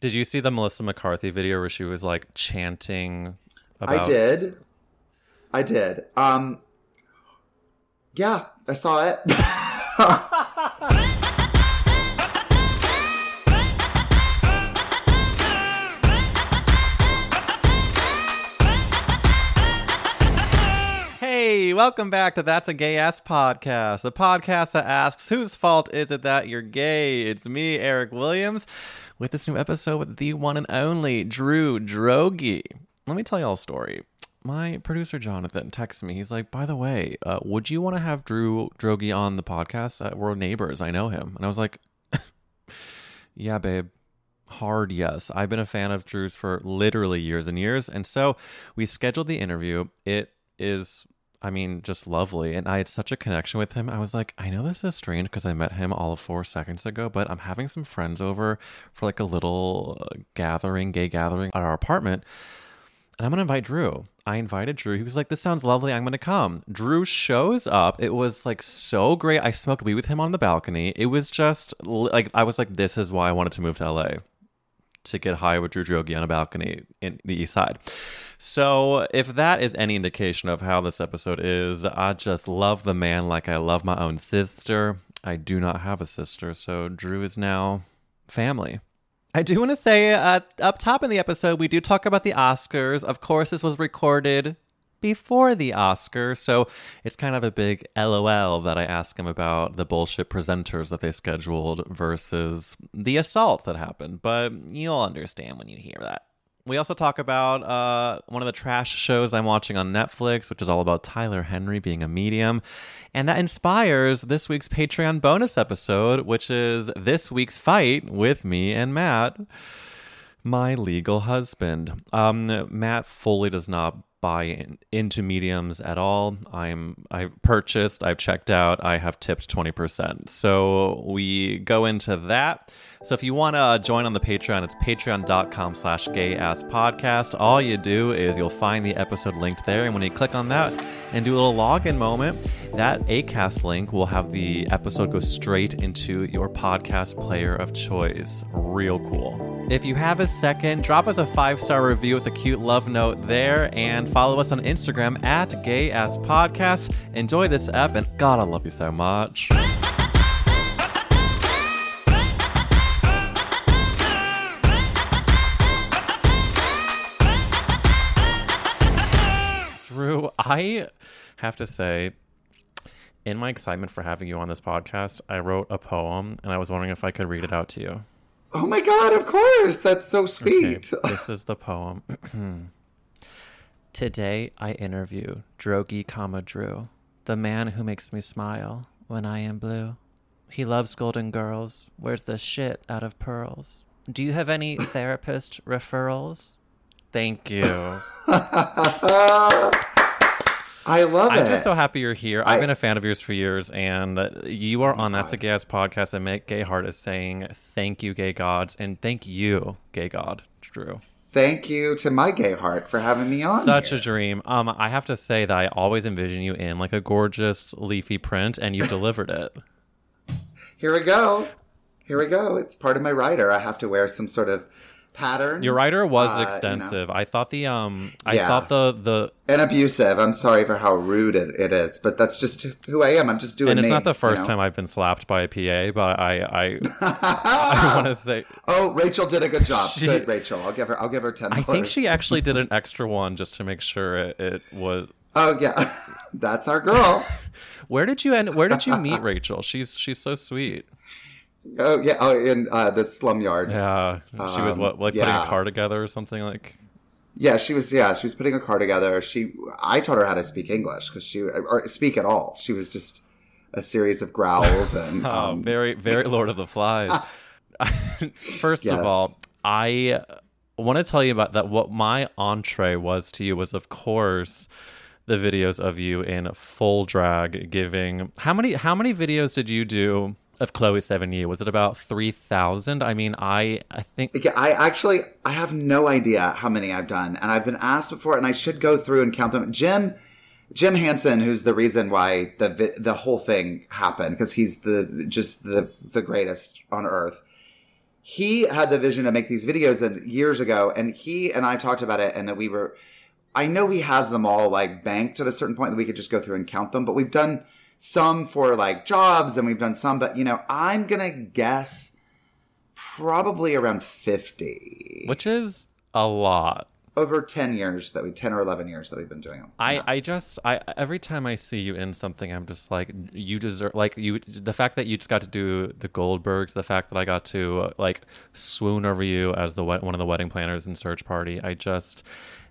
Did you see the Melissa McCarthy video where she was like chanting about I did. I did. Um Yeah, I saw it. Hey, welcome back to That's a Gay Ass Podcast, the podcast that asks whose fault is it that you're gay? It's me, Eric Williams, with this new episode with the one and only Drew Droege. Let me tell you all a story. My producer Jonathan texts me. He's like, "By the way, uh, would you want to have Drew Droege on the podcast? Uh, we're neighbors. I know him." And I was like, "Yeah, babe." hard yes. I've been a fan of Drew's for literally years and years. And so we scheduled the interview. It is, I mean, just lovely. And I had such a connection with him. I was like, I know this is strange because I met him all of four seconds ago, but I'm having some friends over for like a little uh, gathering, gay gathering at our apartment. And I'm going to invite Drew. I invited Drew. He was like, This sounds lovely. I'm going to come. Drew shows up. It was like so great. I smoked weed with him on the balcony. It was just like, I was like, This is why I wanted to move to LA to get high with Drew Droege on a balcony in the east side. So, if that is any indication of how this episode is, I just love the man like I love my own sister. I do not have a sister, so Drew is now family. I do want to say uh, up top in the episode, we do talk about the Oscars. Of course, this was recorded before the Oscars, so it's kind of a big LOL that I ask him about the bullshit presenters that they scheduled versus the assault that happened. But you'll understand when you hear that. We also talk about uh, one of the trash shows I'm watching on Netflix, which is all about Tyler Henry being a medium. And that inspires this week's Patreon bonus episode, which is this week's fight with me and Matt, my legal husband. Um, Matt fully does not buy in, into mediums at all. I'm I've purchased, I've checked out, I have tipped 20%. So we go into that. So if you want to join on the Patreon, it's patreon.com slash gay ass podcast. All you do is you'll find the episode linked there. And when you click on that and do a little login moment, that ACAST link will have the episode go straight into your podcast player of choice. Real cool. If you have a second, drop us a five star review with a cute love note there and follow us on Instagram at Gay Ass Podcast. Enjoy this app, and God, I love you so much. Drew, I have to say, in my excitement for having you on this podcast, I wrote a poem and I was wondering if I could read it out to you. oh my god, of course. That's so sweet. Okay, this is the poem. Today I interview Droege Kama Drew, the man who makes me smile when I am blue. He loves golden girls, wears the shit out of pearls. Do you have any therapist referrals? Thank you. I love it. I'm just so happy you're here. I've been a fan of yours for years, and you are oh on That's a Gay Ass podcast, and Make Gayheart is saying thank you, gay gods, and thank you, gay god, Drew. Thank you to my gay heart for having me on. Such here. a dream. Um, I have to say that I always envision you in like a gorgeous leafy print, and you delivered it. Here we go. Here we go. It's part of my rider. I have to wear some sort of pattern. Your writer was uh, you know. extensive. I thought the um, I Yeah. thought the the and abusive. I'm sorry for how rude it, it is, but that's just who I am. I'm just doing and it's me, not the first you know? time I've been slapped by a PA, but I I I want to say Oh, Rachel did a good job. She- good, Rachel. I'll give her. I'll give her ten. I think she actually did an extra one just to make sure it, it was. Oh yeah, that's our girl. Where did you end? Where did you meet Rachel? She's she's so sweet. Oh yeah. Oh, in uh, the slum yard. Yeah, she was Um, what like putting a car together or something like. Yeah, she was. Yeah, she was putting a car together. She, I taught her how to speak English because she or speak at all. She was just a series of growls and Oh, um, very, very Lord of the Flies. First Yes. of all, I want to tell you about that. What my entree was to you was, of course, the videos of you in full drag, giving how many how many videos did you do of Chloe Sevigny? Was it about three thousand? I mean, I I think I actually I have no idea how many I've done, and I've been asked before, and I should go through and count them. Jim, Jim Hansen, who's the reason why the the whole thing happened, because he's the just the the greatest on earth. He had the vision to make these videos years ago, and he and I talked about it, and that we were. I know he has them all like banked at a certain point that we could just go through and count them, but we've done some for like jobs, and we've done some, but you know, I'm gonna guess probably around 50 which is a lot. over 10 years that we 10 or 11 years that we've been doing it I, I just I every time I see you in something I'm just like you deserve like you the fact that you just got to do the Goldbergs the fact that I got to like swoon over you as the one of the wedding planners in Search Party I just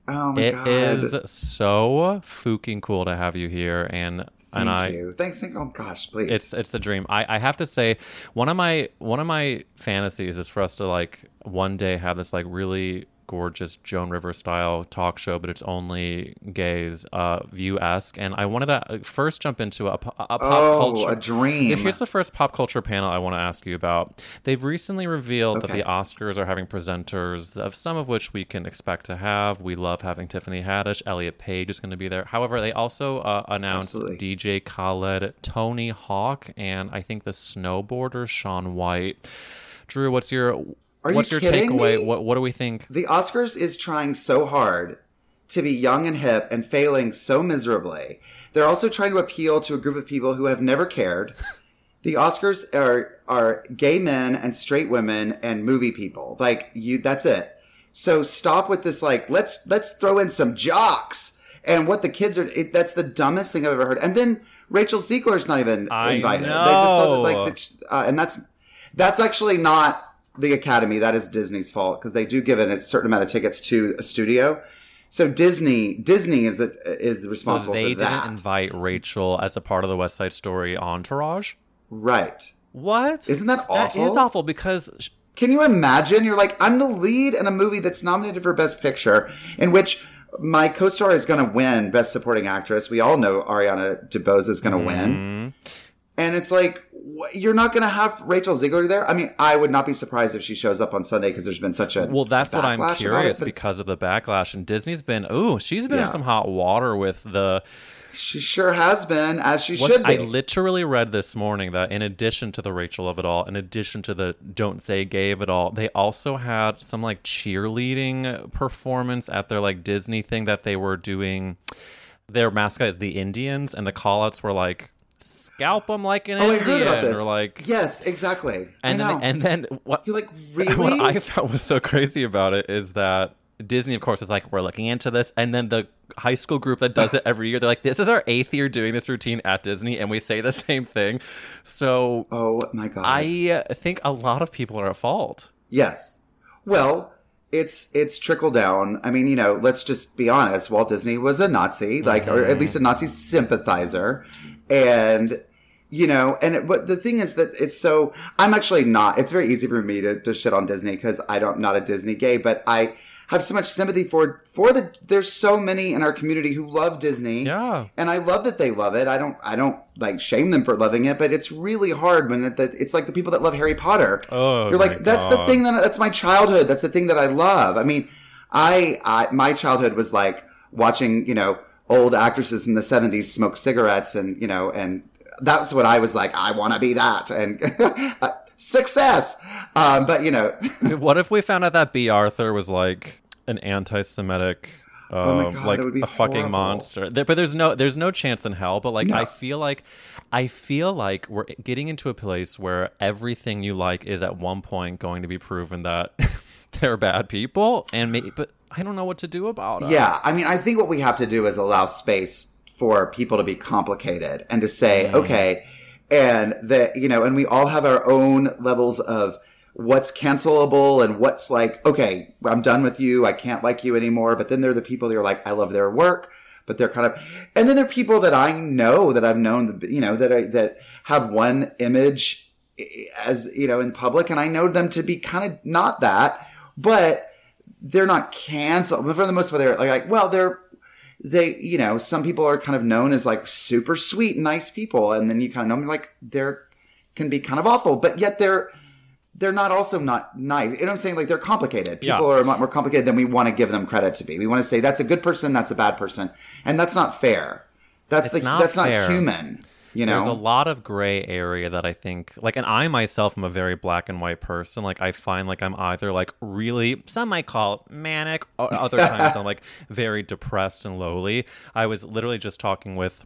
oh my it god. is so fucking cool to have you here and thank and I you. Thanks thank oh gosh please. It's it's a dream. I, I have to say, one of my one of my fantasies is for us to like one day have this like really gorgeous Joan Rivers style talk show, but it's only gays, uh, view esque. And I wanted to uh, first jump into a, a pop Oh, culture. a dream. If here's the first pop culture panel I want to ask you about. They've recently revealed that the Oscars are having presenters, of some of which we can expect to have. We love having Tiffany Haddish, Elliot Page is going to be there. However, they also uh, announced Absolutely. DJ Khaled, Tony Hawk, and I think the snowboarder Shaun White. Drew, what's your Are you what's your kidding takeaway? me? What what do we think? the oscars is trying so hard to be young and hip and failing so miserably they're also trying to appeal to a group of people who have never cared the oscars are are gay men and straight women and movie people like you that's it so stop with this like let's let's throw in some jocks and what the kids are it, that's the dumbest thing i've ever heard and then rachel zegler's not even I invited they know. just saw that like the, uh, and that's that's actually not the academy that is disney's fault because they do give it a certain amount of tickets to a studio so disney disney is the, is So responsible they for that didn't invite Rachel as a part of the West Side Story entourage. right What? Isn't that awful? That is awful? because sh- Can you imagine? You're like, I'm the lead in a movie that's nominated for Best Picture, in which my co-star is going to win Best Supporting Actress. We all know Ariana DeBose is going to Mm-hmm. win, and it's like you're not going to have Rachel Zegler there. I mean, I would not be surprised if she shows up on Sunday because there's been such a Well, that's what I'm curious it, because of the backlash. And Disney's been, ooh, she's been in some hot water with the. she sure has been as she What, should I literally read this morning that in addition to the Rachel of it all, in addition to the Don't Say Gay of it all, they also had some like cheerleading performance at their like Disney thing that they were doing. Their mascot is the Indians, and the callouts were like, scalp them like an oh, I Indian, heard about this. or like. yes, exactly. And then, and then what? You're like, really? What? I found was so crazy about it is that Disney, of course, is like, we're looking into this. And then the high school group that does it every year, they're like, this is our eighth year doing this routine at Disney, and we say the same thing. So oh my god! I think a lot of people are at fault. Yes. Well, it's it's trickle down. I mean, you know, let's just be honest. Walt Disney was a Nazi, like, or at mm-hmm. least a Nazi sympathizer, and you know, and it, but the thing is that it's so. I'm actually not. It's very easy for me to, to shit on Disney because I don't not a Disney gay, but I have so much sympathy for for the. There's so many in our community who love Disney. Yeah. And I love that they love it. I don't I don't like shame them for loving it, but it's really hard when it, that it's like the people that love Harry Potter. Oh, You're like that's the thing that that's my childhood. That's the thing that I love. I mean, I, I my childhood was like watching, you know, old actresses from the 70s smoke cigarettes and, you know, and that's what I was like, I want to be that. And uh, success. Um, but you know, what if we found out that Bea Arthur was like an anti-Semitic? Oh my um, God, like it would be a fucking monster. There- but there's no there's no chance in hell. But like No. I feel like I feel like we're getting into a place where everything you like is at one point going to be proven that they're bad people, and maybe but I don't know what to do about it. Yeah, I mean, I think what we have to do is allow space for people to be complicated and to say, okay, and that you know, and we all have our own levels of what's cancelable and what's like, okay, I'm done with you, I can't like you anymore. But then there are the people that are like, I love their work, but they're kind of, and then there are people that I know that I've known, that you know, that I, that have one image eh, as you know in public, and I know them to be kind of not that, but they're not canceled. But for the most part, they're like, well, they're they, you know, some people are kind of known as like super sweet, nice people, and then you kind of know them like they're can be kind of awful, but yet they're they're not also not nice. You know what I'm saying? Like they're complicated. People Yeah. are a lot more complicated than we want to give them credit to be. We want to say that's a good person, that's a bad person, and that's not fair. That's It's the not that's fair. not human. You know, There's a lot of gray area that I think, like, and I myself am a very black and white person. Like, I find like I'm either like really, some might call manic, or other times I'm like very depressed and lowly. I was literally just talking with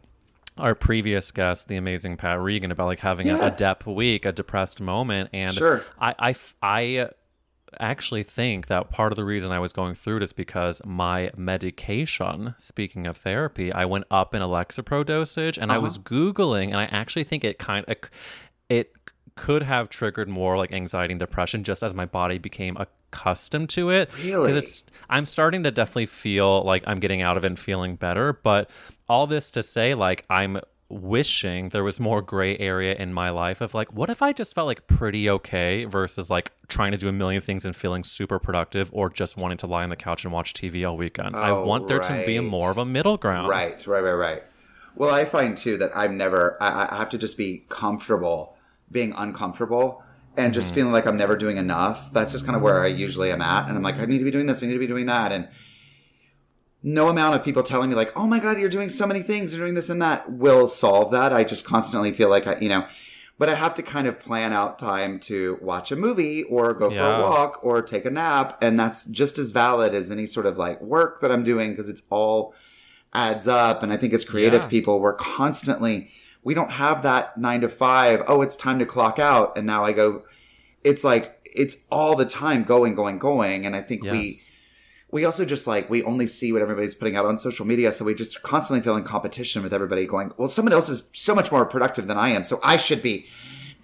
our previous guest, the amazing Pat Regan, about like having a, a dep week, a depressed moment, and Sure. I, I, I actually think that part of the reason I was going through it is because my medication, speaking of therapy, I went up in a Lexapro dosage and I was Uh-huh. Googling and I actually think it kind of, it could have triggered more like anxiety and depression just as my body became accustomed to it. Really? It's, I'm starting to definitely feel like I'm getting out of it and feeling better. But all this to say, like, I'm wishing there was more gray area in my life of like, what if I just felt like pretty okay versus like trying to do a million things and feeling super productive or just wanting to lie on the couch and watch TV all weekend? I Oh, want there to be more of a middle ground. Right, right, right, right. Well, I find too that I'm never. I, I have to just be comfortable being uncomfortable and just Mm-hmm. feeling like I'm never doing enough. That's just kind of where I usually am at, and I'm like, I need to be doing this. I need to be doing that, and no amount of people telling me like, "Oh my god, you're doing so many things, you're doing this and that," will solve that. I just constantly feel like I, you know. But I have to kind of plan out time to watch a movie or go for Yeah. a walk or take a nap. And that's just as valid as any sort of like work that I'm doing because it's all adds up. And I think as creative Yeah. people, we're constantly, we don't have that nine to five. Oh, it's time to clock out. And now I go, it's like, it's all the time going, going, going. And I think Yes. we also just like, we only see what everybody's putting out on social media. So we just constantly feel in competition with everybody going, well, someone else is so much more productive than I am. So I should be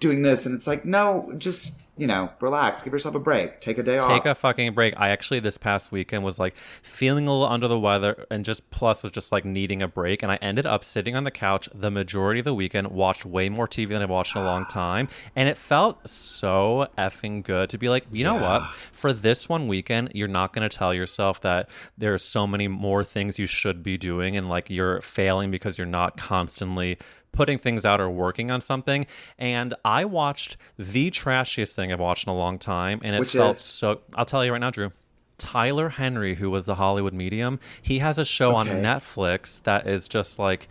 doing this. And it's like, no, just, you know, relax, give yourself a break, take a day off. Take a fucking break. I actually this past weekend was like feeling a little under the weather and just plus was just like needing a break. And I ended up sitting on the couch the majority of the weekend, watched way more TV than I've watched in a long time. And it felt so effing good to be like, you know what? For this one weekend, you're not going to tell yourself that there are so many more things you should be doing and like you're failing because you're not constantly putting things out or working on something. And I watched the trashiest thing I've watched in a long time. And it Which felt is? so I'll tell you right now, Drew. Tyler Henry, who was the Hollywood medium, he has a show on Netflix that is just like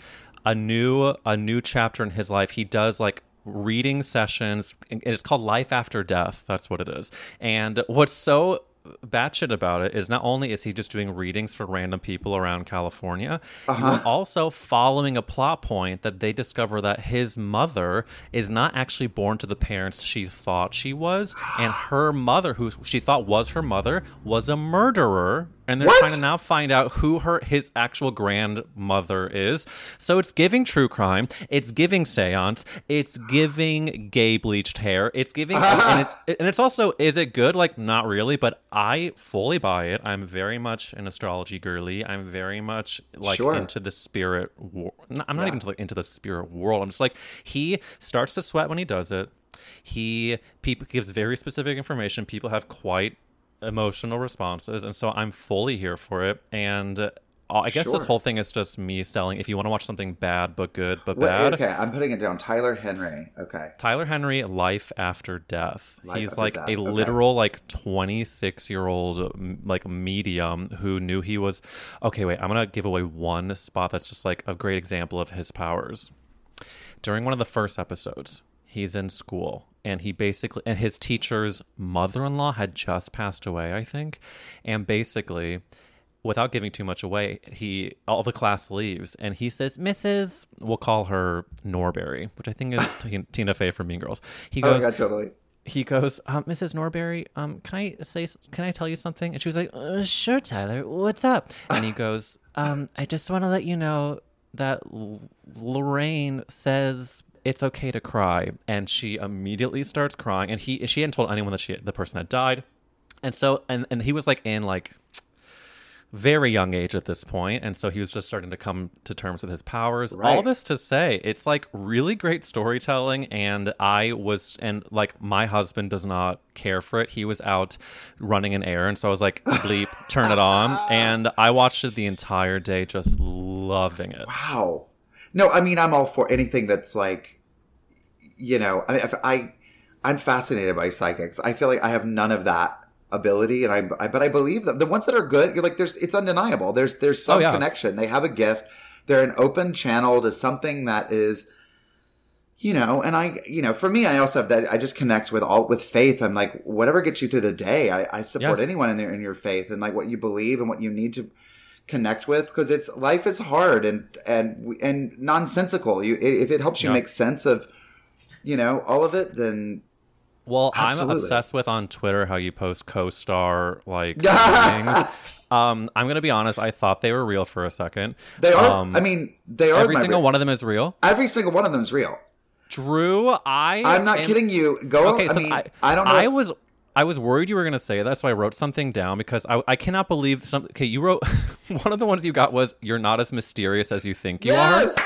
a new a new chapter in his life. He does like reading sessions and it's called Life After Death. That's what it is. And what's so batshit about it is not only is he just doing readings for random people around California, uh-huh. you're also following a plot point that they discover that his mother is not actually born to the parents she thought she was, and her mother, who she thought was her mother, was a murderer. And they're What? trying to now find out who her his actual grandmother is. So it's giving true crime. It's giving seance. It's giving gay bleached hair. It's giving ah. and it's and it's also is it good? Like not really, but I fully buy it. I'm very much an astrology girly. I'm very much like Sure. into the spirit. Wor- I'm not even like into the spirit world. I'm just like he starts to sweat when he does it. He people gives very specific information. People have quite emotional responses, and so I'm fully here for it. And uh, I guess this whole thing is just me selling. If you want to watch something bad but good but bad, okay, I'm putting it down. Tyler Henry. Okay. Tyler Henry, Life After Death. Life He's After like Death, a okay. literal like 26 year old like medium who knew he was. Okay, wait. I'm gonna give away one spot that's just like a great example of his powers. During one of the first episodes, he's in school and he basically and his teacher's mother-in-law had just passed away i think and basically without giving too much away he all the class leaves and he says mrs we'll call her norbury which i think is T- tina fey from mean girls he Oh goes god, totally. he goes, um, Mrs. Norbury, um, can I say, can I tell you something? And she was like, uh, sure, Tyler, what's up? And he goes, um, I just want to let you know that L- Lorraine says it's okay to cry, and she immediately starts crying, and he, she hadn't told anyone that she, the person had died, and so, and and he was like in like very young age at this point. And so he was just starting to come to terms with his powers. All this to say it's like really great storytelling. And i was and like my husband does not care for it. He was out running an errand. So i was like bleep turn it on. And i watched it the entire day just loving it. Wow. No, I mean I'm all for anything that's like, you know, I, if I I'm fascinated by psychics. I feel like I have none of that ability, and I, I but I believe them. The ones that are good, you're like, there's it's undeniable. There's there's some Oh, yeah. connection. They have a gift. They're an open channel to something that is. You know, and I, you know, for me, I also have that. I just connect with all with faith. I'm like, whatever gets you through the day, I, I support Yes. anyone in their in your faith and like what you believe and what you need to connect with because it's life is hard and and and nonsensical. You if it helps you Yeah. make sense of you know all of it, then Well, I'm obsessed with on Twitter how you post co-star like things. Um, I'm gonna be honest. I thought they were real for a second. they are. Um, I mean, they are every single re- one of them is real. Every single one of them is real. Drew, I I'm not am- kidding you. Go. Okay, I so mean, I, I, don't know. I if- was I was worried you were going to say that, so I wrote something down because I, I cannot believe something. Okay, you wrote one of the ones you got was "You're not as mysterious as you think you yes. are."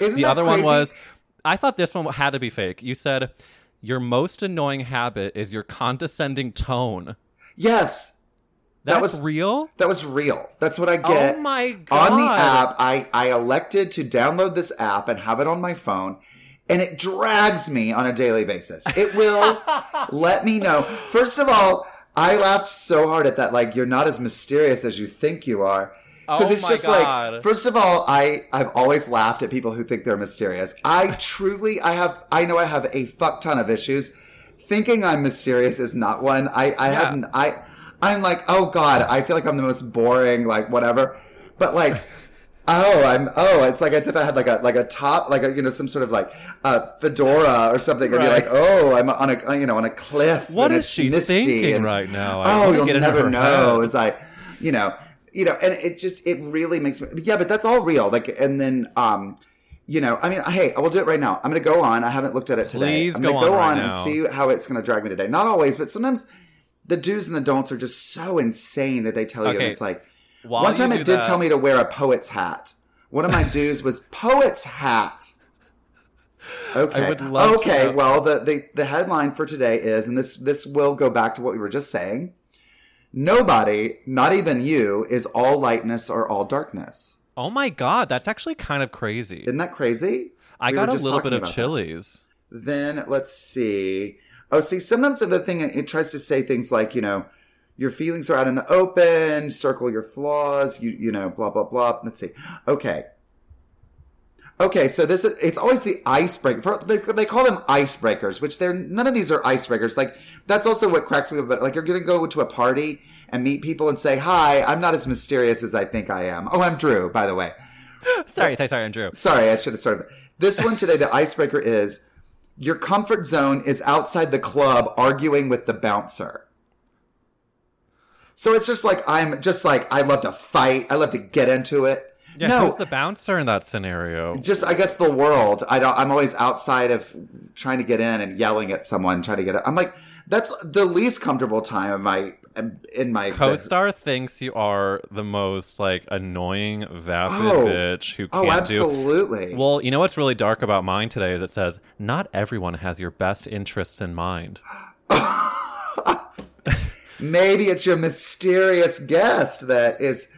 Isn't The that other one was I thought this one had to be fake. You said your most annoying habit is your condescending tone. yes. That's was- real. That was real. That's what I oh get. Oh my god! On the app, I, I elected to download this app and have it on my phone, and it drags me on a daily basis. It will let me know. First of all, I laughed so hard at that, like, you're not as mysterious as you think you are. Because Oh it's my just God. like, first of all, I, I've always laughed at people who think they're mysterious. I truly, I have, I know I have a fuck ton of issues. Thinking I'm mysterious is not one. I, I Yeah. haven't, I, I'm like, oh god, I feel like I'm the most boring, like whatever. But like, oh, I'm oh, it's like as if I had like a like a top, like a you know some sort of like uh, fedora or something, and be Right. like, oh, I'm on a you know on a cliff. What and is it's she misty thinking and- right now? I Oh, you'll never know. head. As I, you know, you know, and it just it really makes me yeah, but that's all real. Like, and then um. You know, I mean, hey, I will do it right now. I'm going to go on. I haven't looked at it today. Please I'm gonna go go on right on and now. see how it's going to drag me today. Not always, but sometimes the do's and the don'ts are just so insane that they tell you. And it's like, While one time it did that- tell me to wear a poet's hat. One of my dues was poet's hat. Okay. would love okay. Well, the, the the headline for today is, and this this will go back to what we were just saying. Nobody, not even you, is all lightness or all darkness. Oh my god, that's actually kind of crazy. Isn't that crazy? I We got a little bit of about that. chilies. Then let's see. Oh, see, sometimes the thing it tries to say things like, you know, your feelings are out in the open, circle your flaws, you you know, blah blah blah. Let's see. Okay. Okay, so this is it's always the icebreaker. They, they call them icebreakers, which they're none of these are icebreakers. Like that's also what cracks me up. But like you're gonna go to a party and meet people and say, "Hi, I'm not as mysterious as I think I am." Oh, I'm Drew, by the way. Sorry, sorry, sorry, Andrew. Sorry, I should have started. This one today, the icebreaker is your comfort zone is outside the club arguing with the bouncer. So it's just like I'm just like I love to fight. I love to get into it. Yeah, no, who's the bouncer in that scenario? just I guess the world. I don't. I'm always outside of trying to get in and yelling at someone, trying to get it. I'm like that's the least comfortable time of my in my existence. Co-star thinks you are the most like annoying vapid Oh. bitch who Oh, can't do. Oh absolutely. Well, you know what's really dark about mine today is it says not everyone has your best interests in mind. Maybe it's your mysterious guest that is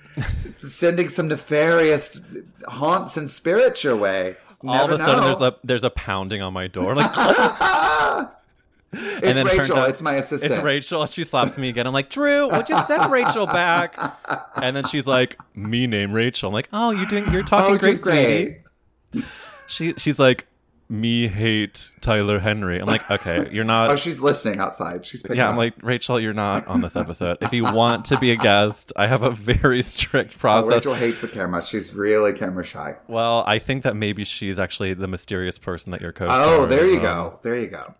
sending some nefarious haunts and spirits your way. All of a sudden, there's a there's a pounding on my door. Like, It's Rachel. out it's my assistant. It's Rachel. She slaps me again. I'm like, Drew, would you send Rachel back? And then she's like, me name Rachel. I'm like, oh, you're doing, you're talking Oh, great, great. sweetie. She she's like, me hate Tyler Henry. I'm like, okay, you're not. Oh, she's listening outside. She's picking yeah, I'm like Rachel, you're not on this episode. If you want to be a guest, I have a very strict Oh, process. Rachel hates the camera. She's really camera shy. Well, I think that maybe she's actually the mysterious person that you're coaching. Oh, there you go. There you go.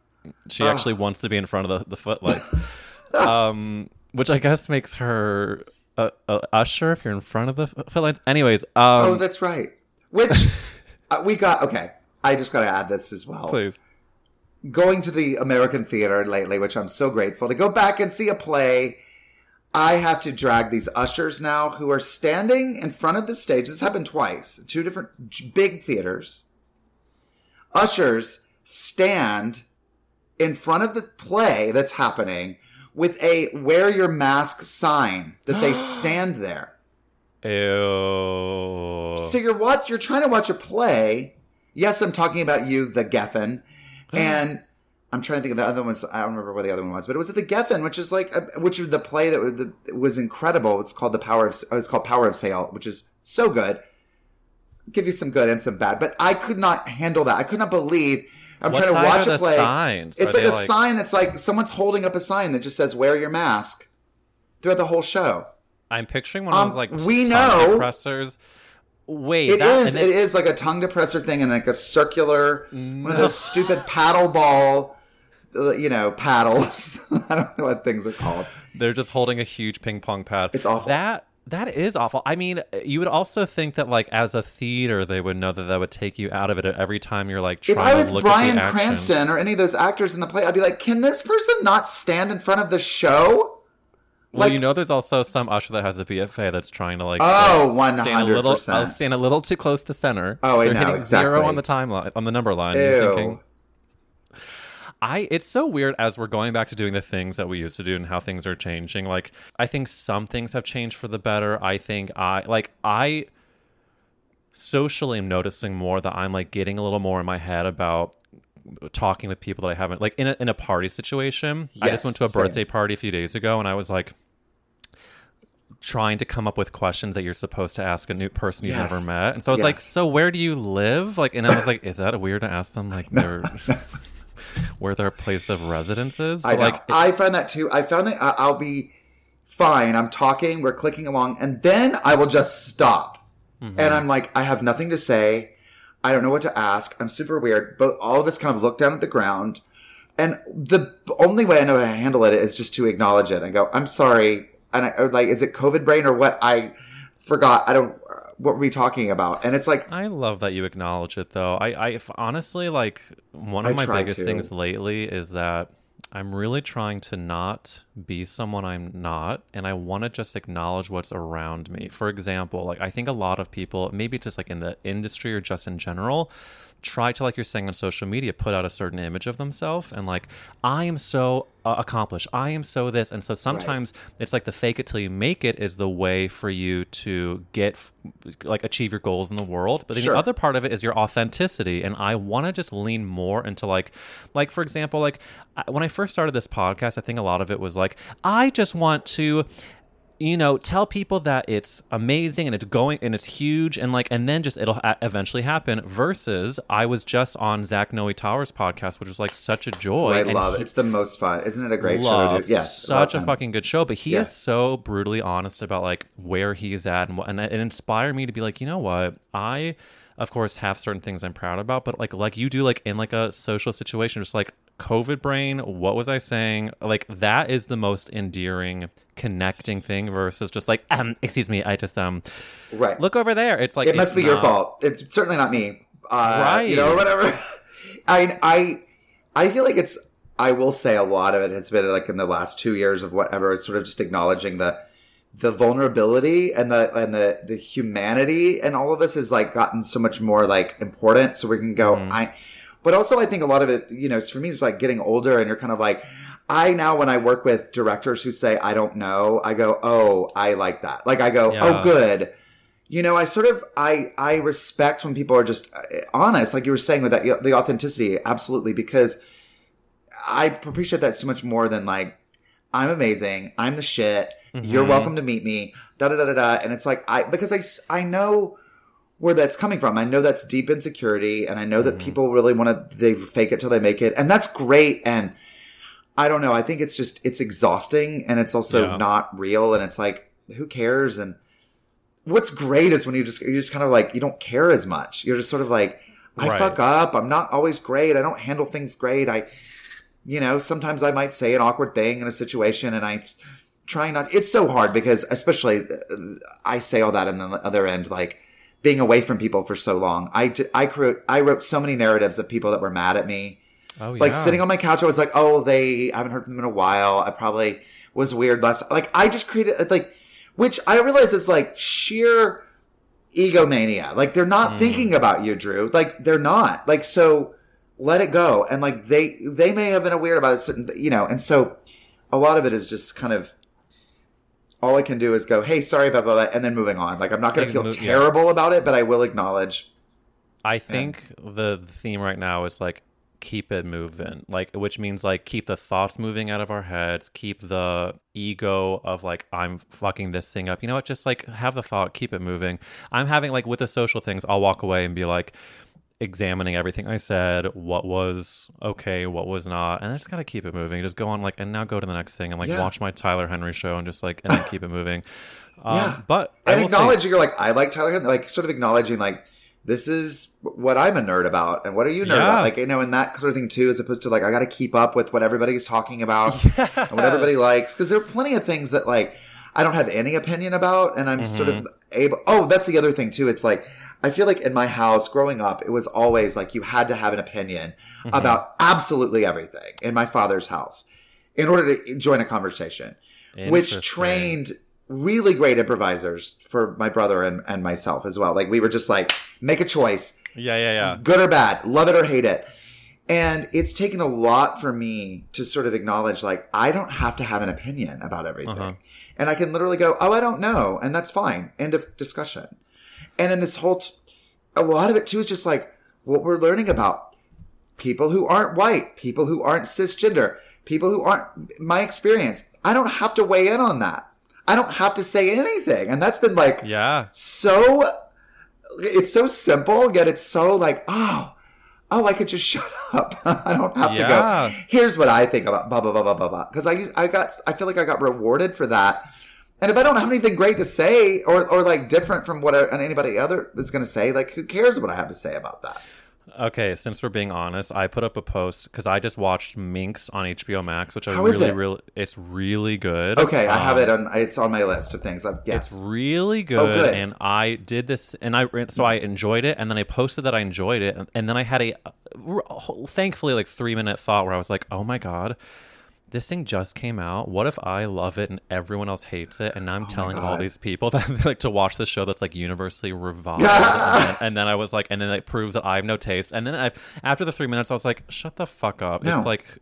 She actually wants to be in front of the, the footlights, um, which I guess makes her a, a usher if you're in front of the footlights. Anyways, um, Oh, that's right. Which uh, we got. Okay, I just got to add this as well. please. Going to the American theater lately, which I'm so grateful to go back and see a play. I have to drag these ushers now who are standing in front of the stage. This happened twice, two different big theaters. Ushers stand in front of the play that's happening with a wear your mask sign that they stand there. Ew. So you're watch you're trying to watch a play. Yes, I'm talking about you, the Geffen, and I'm trying to think of the other ones. I don't remember what the other one was, but it was at the Geffen, which is like a, which was the play that was, that was incredible. It's called the Power of it's called Power of Sale, which is so good. Give you some good and some bad, but I could not handle that. I could not believe. I'm What trying to watch a play. signs? It's Are like a like- sign that's like someone's holding up a sign that just says "Wear your mask" throughout the whole show. I'm picturing one Um, of those like we know- depressors. Wait, It that, is. and It is like a tongue depressor thing and like a circular, one of those stupid paddle ball, uh, you know, paddles. I don't know what things are called. They're just holding a huge ping pong pad. It's awful. That that is awful. I mean, you would also think that like as a theater, they would know that that would take you out of it every time you're like If trying I was to look at the action. If I was Bryan Cranston or any of those actors in the play, I'd be like, can this person not stand in front of the show? Well, Like- you know, there's also some usher that has a BFA that's trying to like Oh, like, stand a little, 100%. uh, stand a little too close to center. Oh, I They're know, exactly. zero on the timeline on the number line. Ew. thinking, I it's so weird as we're going back to doing the things that we used to do and how things are changing. Like I think some things have changed for the better. I think I like I socially am noticing more that I'm like getting a little more in my head about talking with people that I haven't like in a in a party situation. I just went to a same. birthday party a few days ago and I was like trying to come up with questions that you're supposed to ask a new person you've Yes. never met. And so I was like, so where do you live? Like and I was like, is that weird to ask them like their where their place of residence is? I know. like I found that too. I found that I- I'll be fine. I'm talking, we're clicking along, and then I will just stop. Mm-hmm. And I'm like, I have nothing to say. I don't know what to ask. I'm super weird. But all of us kind of look down at the ground. And the only way I know how to handle it is just to acknowledge it and go, I'm sorry. And I like, is it COVID brain or what? I forgot. I don't, what were we talking about? And it's like, I love that you acknowledge it, though. I, I if- honestly like one of I my biggest to. things lately is that I'm really trying to not be someone I'm not, and I want to just acknowledge what's around me. For example, like I think a lot of people, maybe just like in the industry or just in general, try to like you're saying on social media put out a certain image of themselves and like i am so uh, accomplished. I am so this. And so sometimes it's like the fake it till you make it is the way for you to get like achieve your goals in the world. But then Sure. the other part of it is your authenticity. And i want to just lean more into like like for example like I- when i first started this podcast i think a lot of it was like i just want to you know tell people that it's amazing and it's going and it's huge and like and then just it'll eventually happen versus i was just on zach noe towers podcast which was like such a joy I and love it. It's the most fun. Isn't it a great show to do? Yes. such a him. fucking good show. But he Yeah. is so brutally honest about like where he's at, and what, and it inspired me to be like, you know what, I, of course, have certain things I'm proud about, but like like you do, like in like a social situation, just like COVID brain. What was I saying? Like that is the most endearing, connecting thing versus just like, um, excuse me, I just um, Right. look over there. It's like it must be your fault. It's certainly not me. Uh, Right. You know, whatever. I, I, I feel like it's, I will say a lot of it has been like in the last two years of whatever, it's sort of just acknowledging the, the vulnerability and the, and the, the humanity and all of this has like gotten so much more like important. So we can go, Mm-hmm. I, but also I think a lot of it, you know, it's for me, it's like getting older and you're kind of like, I now, when I work with directors who say, I don't know, I go, oh, I like that. Like I go, Yeah. oh, good you know i sort of i i respect when people are just uh, honest like you were saying with that the authenticity absolutely because i appreciate that so much more than like i'm amazing i'm the shit you're welcome to meet me da da da da da and it's like i because I, I know where that's coming from. I know that's deep insecurity, and I know that Mm-hmm. people really want to they fake it till they make it, and that's great. And I don't know. I think it's just it's exhausting, and it's also Yeah. not real. And it's like, who cares? And what's great is when you just you just kind of like you don't care as much. You're just sort of like, I Right. fuck up. I'm not always great. I don't handle things great. I, you know, sometimes I might say an awkward thing in a situation, and I try not. It's so hard because, especially, uh, I say all that, and then the other end, like being away from people for so long. I I wrote I wrote so many narratives of people that were mad at me. Oh yeah. Like sitting on my couch, I was like, oh, they I haven't heard from them in a while. I probably was weird last. Like I just created uh, like, which I realize is like sheer egomania. Like they're not mm. thinking about you, Drew. Like they're not. Like so, let it go. And like they they may have been a weird about it, you know. And so, a lot of it is just kind of. All I can do is go, hey, sorry about that, and then moving on. Like I'm not going to Yeah, feel mo- yeah. terrible about it, but I will acknowledge. I think the, the theme right now is like keep it moving, like which means like keep the thoughts moving out of our heads, keep the ego of like I'm fucking this thing up. You know what? Just like have the thought, keep it moving. I'm having like with the social things, I'll walk away and be like examining everything I said, what was okay, what was not, and I just gotta keep it moving. Just go on like and now go to the next thing and like Yeah. watch my Tyler Henry show and just like and then keep it moving. Um, Yeah. but I and will say- acknowledge you're like I like Tyler Henry, like sort of acknowledging like this is what I'm a nerd about, and what are you nerd Yeah. about? Like you know, and that sort of thing too, as opposed to like I got to keep up with what everybody's talking about and what everybody likes, because there are plenty of things that like I don't have any opinion about, and I'm sort Mm-hmm. of able. Oh, that's the other thing too. It's like I feel like in my house growing up, it was always like you had to have an opinion Mm-hmm. about absolutely everything in my father's house in order to join a conversation which trained really great improvisers for my brother and, and myself as well. Like we were just like, make a choice, Yeah, yeah, yeah. good or bad, love it or hate it. And it's taken a lot for me to sort of acknowledge, like, I don't have to have an opinion about everything. Uh-huh. And I can literally go, oh, I don't know. And that's fine. End of discussion. And in this whole, t- a lot of it too is just like what we're learning about people who aren't white, people who aren't cisgender, people who aren't my experience. I don't have to weigh in on that. I don't have to say anything. And that's been like Yeah. so it's so simple, yet it's so like, oh, oh, I could just shut up. I don't have Yeah. to go. Here's what I think about blah blah blah blah blah blah. Because I I got I feel like I got rewarded for that. And if I don't have anything great to say, or or like different from what anybody other is going to say, like who cares what I have to say about that? Okay, since we're being honest, I put up a post because I just watched Minx on HBO Max, which I How really, it? really, it's really good. Okay, I have Um, it on. It's on my list of things. I've yes. It's really good, Oh, good. and I did this, and I so I enjoyed it, and then I posted that I enjoyed it, and, and then I had a, thankfully like three minute thought where I was like, oh my god. This thing just came out. What if I love it and everyone else hates it? And now I'm oh telling all Oh these people that like to watch this show that's like universally reviled. and, then, and then I was like, and then it proves that I have no taste. And then I, after the three minutes, I was like, shut the fuck up. No. It's like,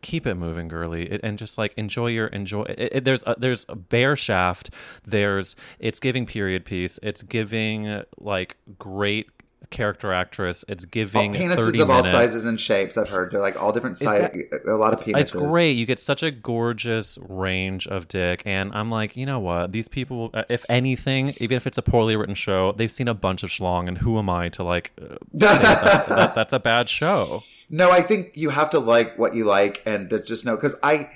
keep it moving, girly, it, and just like enjoy your enjoy. It, it- there's a, there's a bear shaft. There's it's giving period piece. It's giving like great character actress. It's giving penises 30 of all sizes and shapes. I've heard they're like all different sizes. A lot of penises. It's great. You get such a gorgeous range of dick, and I'm like, you know what? These people, uh, if anything, even if it's a poorly written show, they've seen a bunch of schlong, and who am I to like? Uh, that, that, that's a bad show. No, I think you have to like what you like, and just no because I,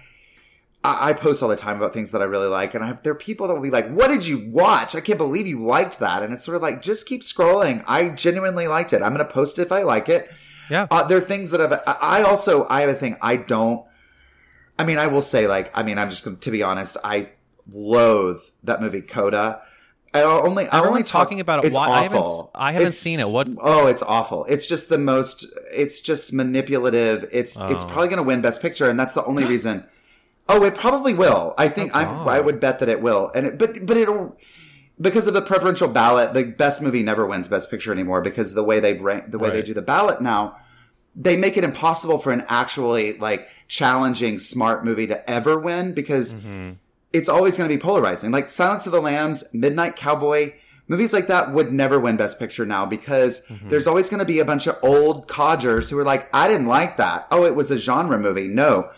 I I post all the time about things that I really like, and I have, there are people that will be like, "What did you watch? I can't believe you liked that." And it's sort of like, just keep scrolling. I genuinely liked it. I'm going to post if I like it. Yeah. Uh, there are things that I've. I also I have a thing. I don't. I mean, I will say like. I mean, I'm just going to be honest. I loathe that movie Coda. I only. I only talk- talking about it. It's Why- I haven't awful. I haven't seen it. What's- Oh, it's awful. It's just the most. It's just manipulative. It's it's Oh. probably going to win Best Picture, and that's the only reason. Oh, it probably will. I think Oh, I. I would bet that it will. And it, but but it'll because of the preferential ballot. The best movie never wins Best Picture anymore because the way they've ranked, the way they do the ballot now, they make it impossible for an actually like challenging smart movie to ever win because Mm-hmm. it's always going to be polarizing. Like Silence of the Lambs, Midnight Cowboy, movies like that would never win Best Picture now because Mm-hmm. there's always going to be a bunch of old codgers who are like, I didn't like that. Oh, it was a genre movie. No.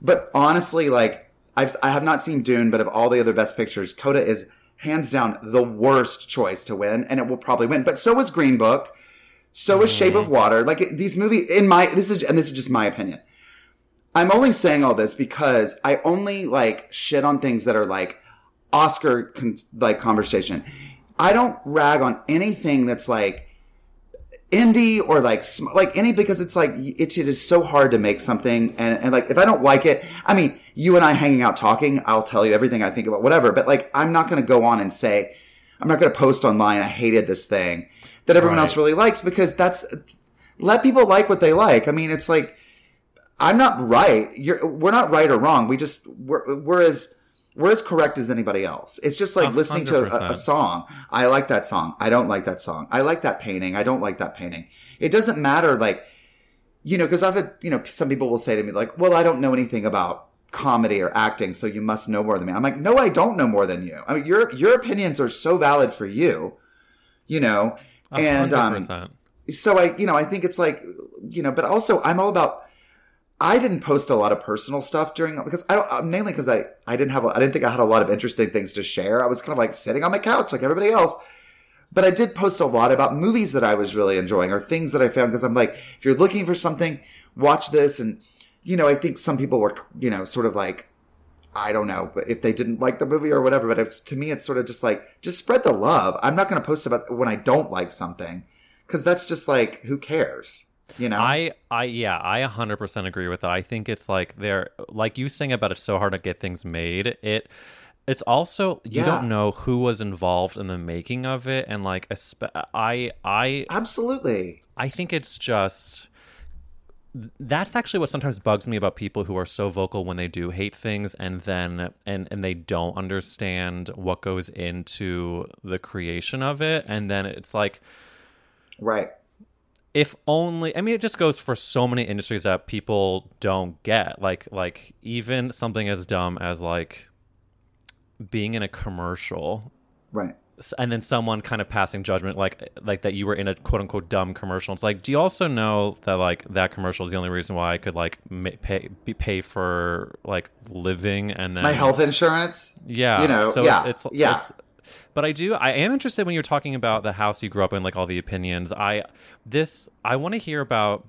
But honestly, like, I've, I have not seen Dune, but of all the other Best Pictures, Coda is hands down the worst choice to win, and it will probably win. But so is Green Book. So is Shape of mm-hmm. Water. Like these movies, in my this is and this is just my opinion. I'm only saying all this because I only like shit on things that are like Oscar con- like conversation. I don't rag on anything that's like indie or like sm- like any because it's like it, it is so hard to make something and, and like if I don't like it, I mean, you and I hanging out talking, I'll tell you everything I think about whatever. But like, I'm not going to go on and say, I'm not going to post online. I hated this thing that everyone Right. else really likes because that's let people like what they like. I mean, it's like I'm not right. You're we're not right or wrong. We just we're we're as we're as correct as anybody else. It's just like A listening to a, a song. I like that song. I don't like that song. I like that painting. I don't like that painting. It doesn't matter. Like you know, because I've had you know some people will say to me like, "Well, I don't know anything about comedy or acting, so you must know more than me." I'm like, "No, I don't know more than you. I mean, your your opinions are so valid for you, you know." And hundred um, so I, you know, I think it's like, you know, but also I'm all about. I didn't post a lot of personal stuff during because I don't uh, mainly because I I didn't have I didn't think I had a lot of interesting things to share. I was kind of like sitting on my couch like everybody else. But I did post a lot about movies that I was really enjoying or things that I found because I'm like, if you're looking for something, watch this. And you know, I think some people were, you know, sort of like, I don't know, but if they didn't like the movie or whatever. But to me, it's sort of just like, just spread the love. I'm not going to post about when I don't like something because that's just like, who cares? You know? I, I, yeah, I 100% agree with that. I think it's like they're like you saying about it's so hard to get things made. It, it's also you Yeah. don't know who was involved in the making of it, and like I, I, Absolutely. I think it's just that's actually what sometimes bugs me about people who are so vocal when they do hate things and then and and they don't understand what goes into the creation of it and then it's like Right. If only i mean it just goes for so many industries that people don't get like like even something as dumb as like being in a commercial Right. and then someone kind of passing judgment like like that you were in a quote unquote dumb commercial it's like do you also know that like that commercial is the only reason why i could like ma- pay pay for like living and then My health insurance. yeah You know, so yeah, it's yeah. it's but I do I am interested when you're talking about the house you grew up in like all the opinions I this I want to hear about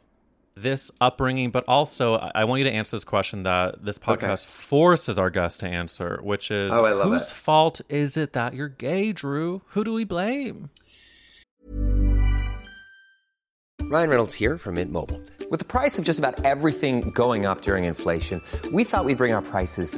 this upbringing but also I I want you to answer this question that this podcast forces our guests to answer which is Oh, I love whose it. fault is it that you're gay Drew who do we blame Ryan Reynolds here from Mint Mobile. With the price of just about everything going up during inflation, we thought we'd bring our prices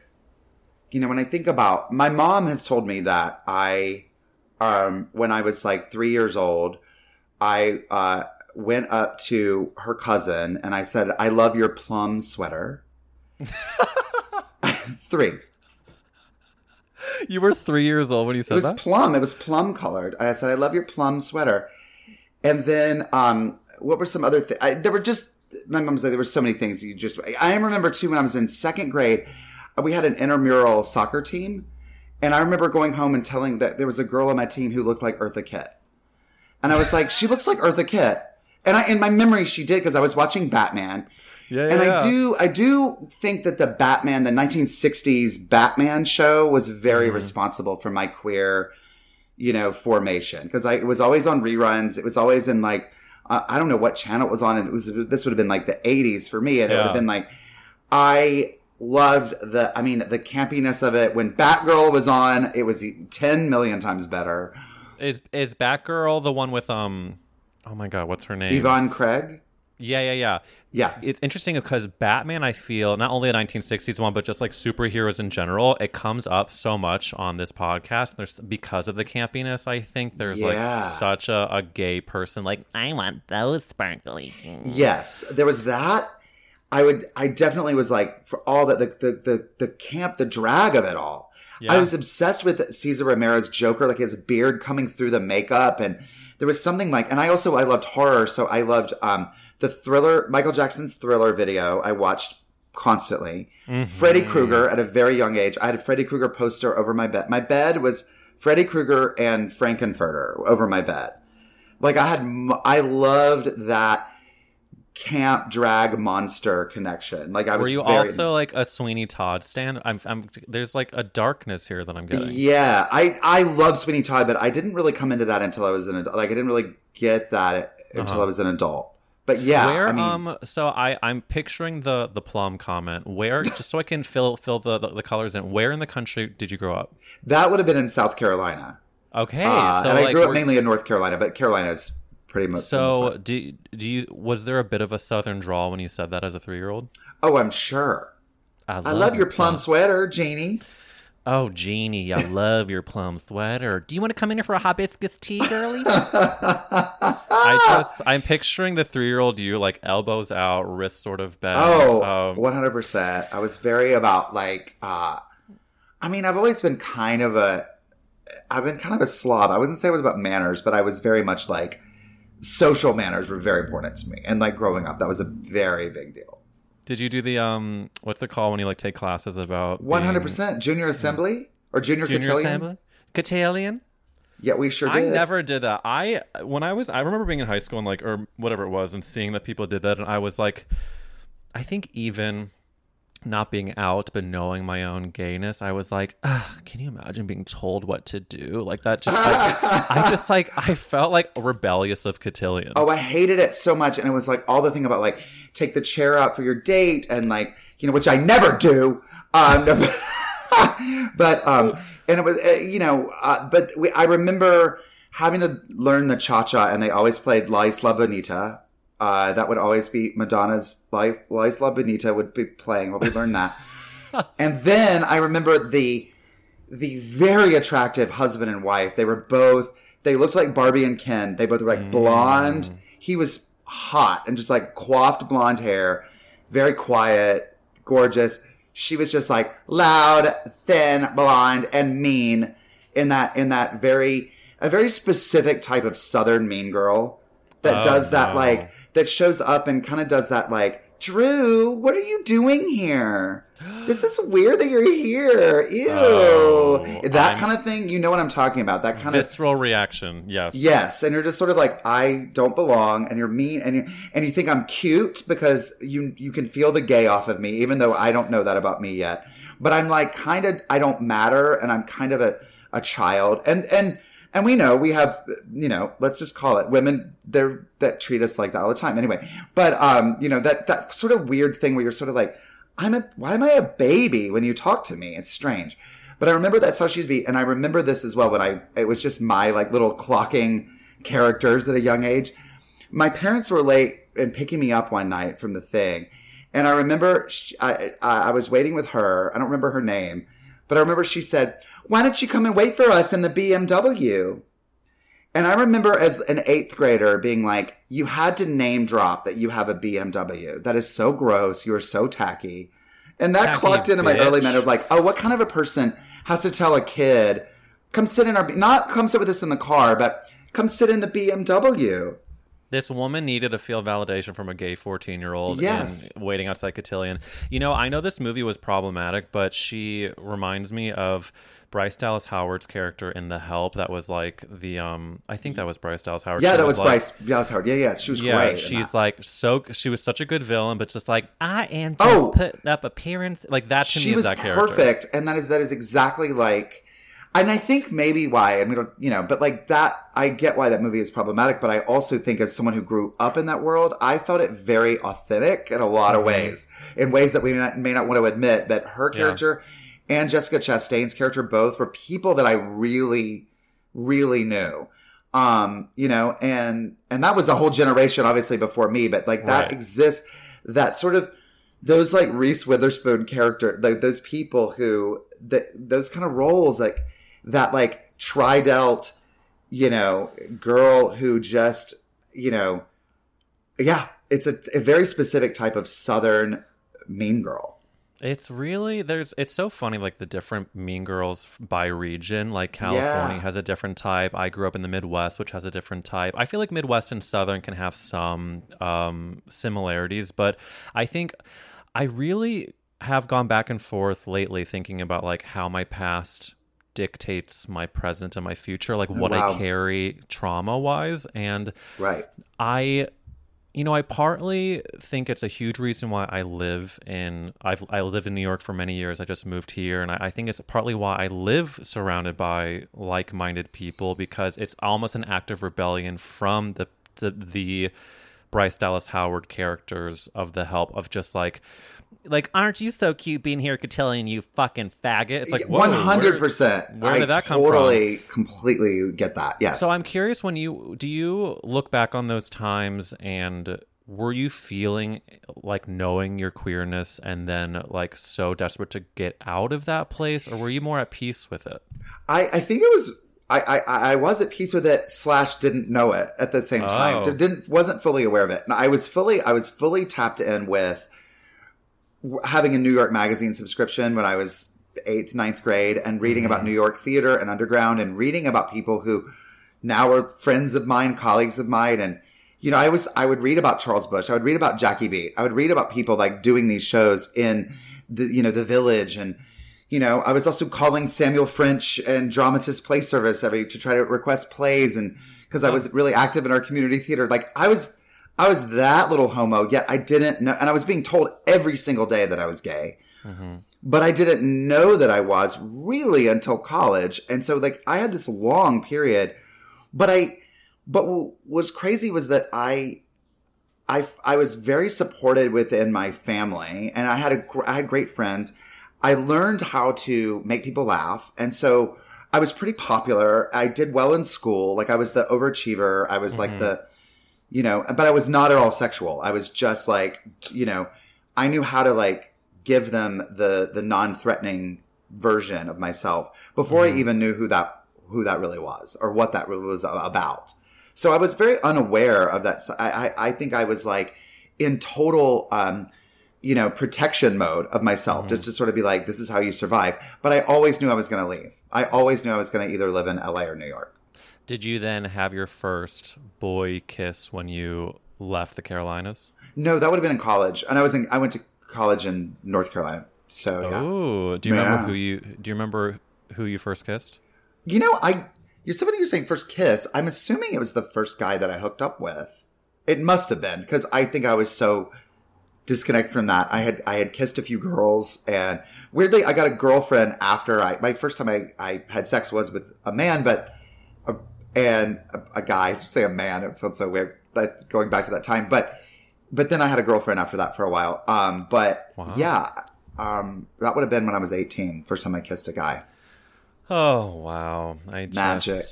you know, when I think about my mom has told me that I, um, when I was like three years old, I uh, went up to her cousin and I said, "I love your plum sweater." three. You were three years old when you said that. It was that. plum. It was plum colored. And I said, I love your plum sweater. And then, um, what were some other things? There were just, my mom said there were so many things you just, I remember too when I was in second grade, we had an intramural soccer team. And I remember going home and telling that there was a girl on my team who looked like Eartha Kitt. And I was like, she looks like Eartha Kitt. And I, in my memory, she did because I was watching Batman. yeah, And yeah. I do, I do think that the Batman, the 1960s Batman show, was very Mm-hmm. responsible for my queer, you know, formation because I it was always on reruns. It was always in like, uh, I don't know what channel it was on. And it was this would have been like the 80s for me, and it would have been like, I loved the, I mean, the campiness of it. When Batgirl was on, it was 10 million times better. Is is Batgirl the one with um? Oh my god, what's her name? Yvonne Craig, Yeah, yeah, yeah. yeah, It's interesting because Batman, I feel, not only a 1960s one, but just like superheroes in general, it comes up so much on this podcast. There's because of the campiness. I think there's Yeah. like such a, a gay person. Like, I want those sparkly. Yes, there was that. I would. I definitely was like for all that the the the, the camp, the drag of it all. Yeah. I was obsessed with Cesar Romero's Joker, like his beard coming through the makeup, and there was something like. And I also I loved horror, so I loved um the Thriller, Michael Jackson's Thriller video. I watched constantly. Freddy Krueger at a very young age. I had a Freddy Krueger poster over my bed. My bed was Freddy Krueger and Frank-N-Furter over my bed. Like I had, I loved that camp drag monster connection. Like I was were you very, also like a Sweeney Todd stand? I'm, I'm, there's like a darkness here that I'm getting. Yeah, I I love Sweeney Todd, but I didn't really come into that until I was an adult. Like I didn't really get that until I was an adult. But yeah, Uh-huh. Where I mean, um so I I'm picturing the the plum comment. Where just so I can fill fill the, the the colors in. Where in the country did you grow up? that would have been in South Carolina. Okay, Uh, so and I grew up were- mainly in North Carolina, but Carolina is pretty much. So do do you was there a bit of a southern drawl when you said that as a three year old? oh, I'm sure. I love your plum sweater, Janie. Oh, Jeannie, I love your plum sweater. Do you want to come in here for a hibiscus tea, girly? I just I'm picturing the three year old you like elbows out, wrists sort of bent. Oh, um, 100%. I was very about like, uh, I mean, I've always been kind of a, I've been kind of a slob. I wouldn't say it was about manners, but I was very much like, social manners were very important to me. And like growing up, that was a very big deal. Did you do the um what's it called when you like take classes about 100%. Junior assembly or junior, junior cotillion? assembly? Cotillion? Yeah, we sure did. I never did that. I when I was I remember being in high school and like or whatever it was and seeing that people did that and I was like I think even not being out but knowing my own gayness, I was like, can you imagine being told what to do? Like that just like I just like I felt like rebellious of cotillion. Oh, I hated it so much. And it was like all the thing about like take the chair out for your date and like, you know, which I never do. Um, but, but, um, and it was, uh, you know, uh, but we, I remember having to learn the cha cha and they always played La Isla Bonita. Uh, that would always be Madonna's La, La Bonita would be playing while we learned that. and then I remember the, the very attractive husband and wife. They were both, they looked like Barbie and Ken. They both were like blonde. He was hot and just like coiffed blonde hair, very quiet, gorgeous. She was just like loud, thin, blonde, and mean in that, in that very, a very specific type of Southern mean girl that Oh, does that no. like, that shows up and kind of does that like, Drew, what are you doing here? This is weird that you're here. Ew. Oh, that I'm- kind of thing. You know what I'm talking about. That kind of Visceral reaction, yes. Yes, and you're just sort of like I don't belong, and you're mean, and you and you think I'm cute because you you can feel the gay off of me, even though I don't know that about me yet. But I'm like kind of I don't matter, and I'm kind of a a child, and and and we know we have you know let's just call it women they're that treat us like that all the time anyway. But um you know that that sort of weird thing where you're sort of like I'm a why am I a baby when you talk to me? It's strange. But I remember that's how she'd be, and I remember this as well when I it was just my like little clocking characters at a young age. My parents were late in picking me up one night from the thing, and I remember sh I, I I was waiting with her. I don't remember her name, But I remember she said, "Why don't you come and wait for us in the BMW?" And I remember as an eighth grader being like, "You had to name drop that you have a BMW. That is so gross. You are so tacky." And that Tacky clocked into my early mind of like, "Oh, what kind of a person has to tell a kid, come sit in our not come sit with us in the car, but come sit in the BMW." This woman needed to feel validation from a gay 14 year old Yes. and waiting outside Cotillion. You know, I know this movie was problematic, but she reminds me of Bryce Dallas Howard's character in The Help. That was like the, um, I think that was Bryce Dallas Howard. Yeah, She that was like- Bryce Dallas Howard. Yeah, yeah, she was Yeah, great. she's like so. She was such a good villain, but just like I am just Oh. putting up appearance. Like that to she is was that character. perfect, and that is that is exactly like, and I think maybe why, and we don't, you know, but like that, I get why that movie is problematic, but I also think as someone who grew up in that world, I felt it very authentic in a lot Mm-hmm. of ways, in ways that we may not, may not want to admit that her Yeah. And Jessica Chastain's character both were people that I really, really knew. Um, you know, and and that was a whole generation, obviously, before me, but like that Right. exists. That sort of those like Reese Witherspoon character, like those people who that those kind of roles, like that like tridelt, you know, girl who just, you know, yeah, it's a, a very specific type of Southern mean girl. It's really there's it's so funny like the different mean girls by region like California Yeah. has a different type. I grew up in the Midwest which has a different type. I feel like Midwest and Southern can have some um similarities, but I think I really have gone back and forth lately thinking about like how my past dictates my present and my future, like what wow. I carry trauma wise and Right. I, you know, I partly think it's a huge reason why I live in. I've I live in New York for many years. I just moved here, and I, I think it's partly why I live surrounded by like-minded people because it's almost an act of rebellion from the the, the Bryce Dallas Howard characters of the help of just like. Like, aren't you so cute being here, Cotillion, you fucking faggot? It's like, whoa, hundred percent. where did I that come from? totally, completely get that. Yes. So I'm curious when you do you look back on those times and were you feeling like knowing your queerness and then like so desperate to get out of that place or were you more at peace with it? I, I think it was I, I I was at peace with it slash didn't know it at the same time. Oh. Didn't wasn't fully aware of it. And I was fully I was fully tapped in with having a New York Magazine subscription when I was eighth ninth grade and reading about mm-hmm. New York theater and underground and reading about people who now are friends of mine, colleagues of mine, and you know, I was I would read about Charles Busch, I would read about Jackie Beat, I would read about people like doing these shows in the you know the Village, and you know, I was also calling Samuel French and Dramatist Play Service every to try to request plays, and because I was really active in our community theater, like I was I was that little homo, yet I didn't know, and I was being told every single day that I was gay mm-hmm. but I didn't know that I was really until college. And so like I had this long period, but I, but what was crazy was that I, I, I was very supported within my family and I had a, gr- I had great friends. I learned how to make people laugh. And so I was pretty popular. I did well in school. Like I was the overachiever. I was like mm-hmm. the, you know, but I was not at all sexual. I was just like, you know, I knew how to like give them the the non-threatening version of myself before I even knew who that who that really was or what that really was about. So I was very unaware of that. I I, I think I was like in total. um you know, protection mode of myself, just to sort of be like, this is how you survive. But I always knew I was going to leave. I always knew I was going to either live in LA or New York. Did you then have your first boy kiss when you left the Carolinas? No, that would have been in college, and I was in. I went to college in North Carolina. So yeah. Oh, do you remember who you do you remember who you first kissed? You know, I you're somebody you're saying first kiss. I'm assuming it was the first guy that I hooked up with. It must have been because I think I was so disconnected from that. I had I had kissed a few girls, and weirdly, I got a girlfriend after I my first time I, I had sex was with a man, but a, and a, a guy. I should say a man. It sounds so weird, but going back to that time, but but then I had a girlfriend after that for a while. Um, but Wow. yeah, um, that would have been when I was 18. First time I kissed a guy. Oh wow! I just, Magic.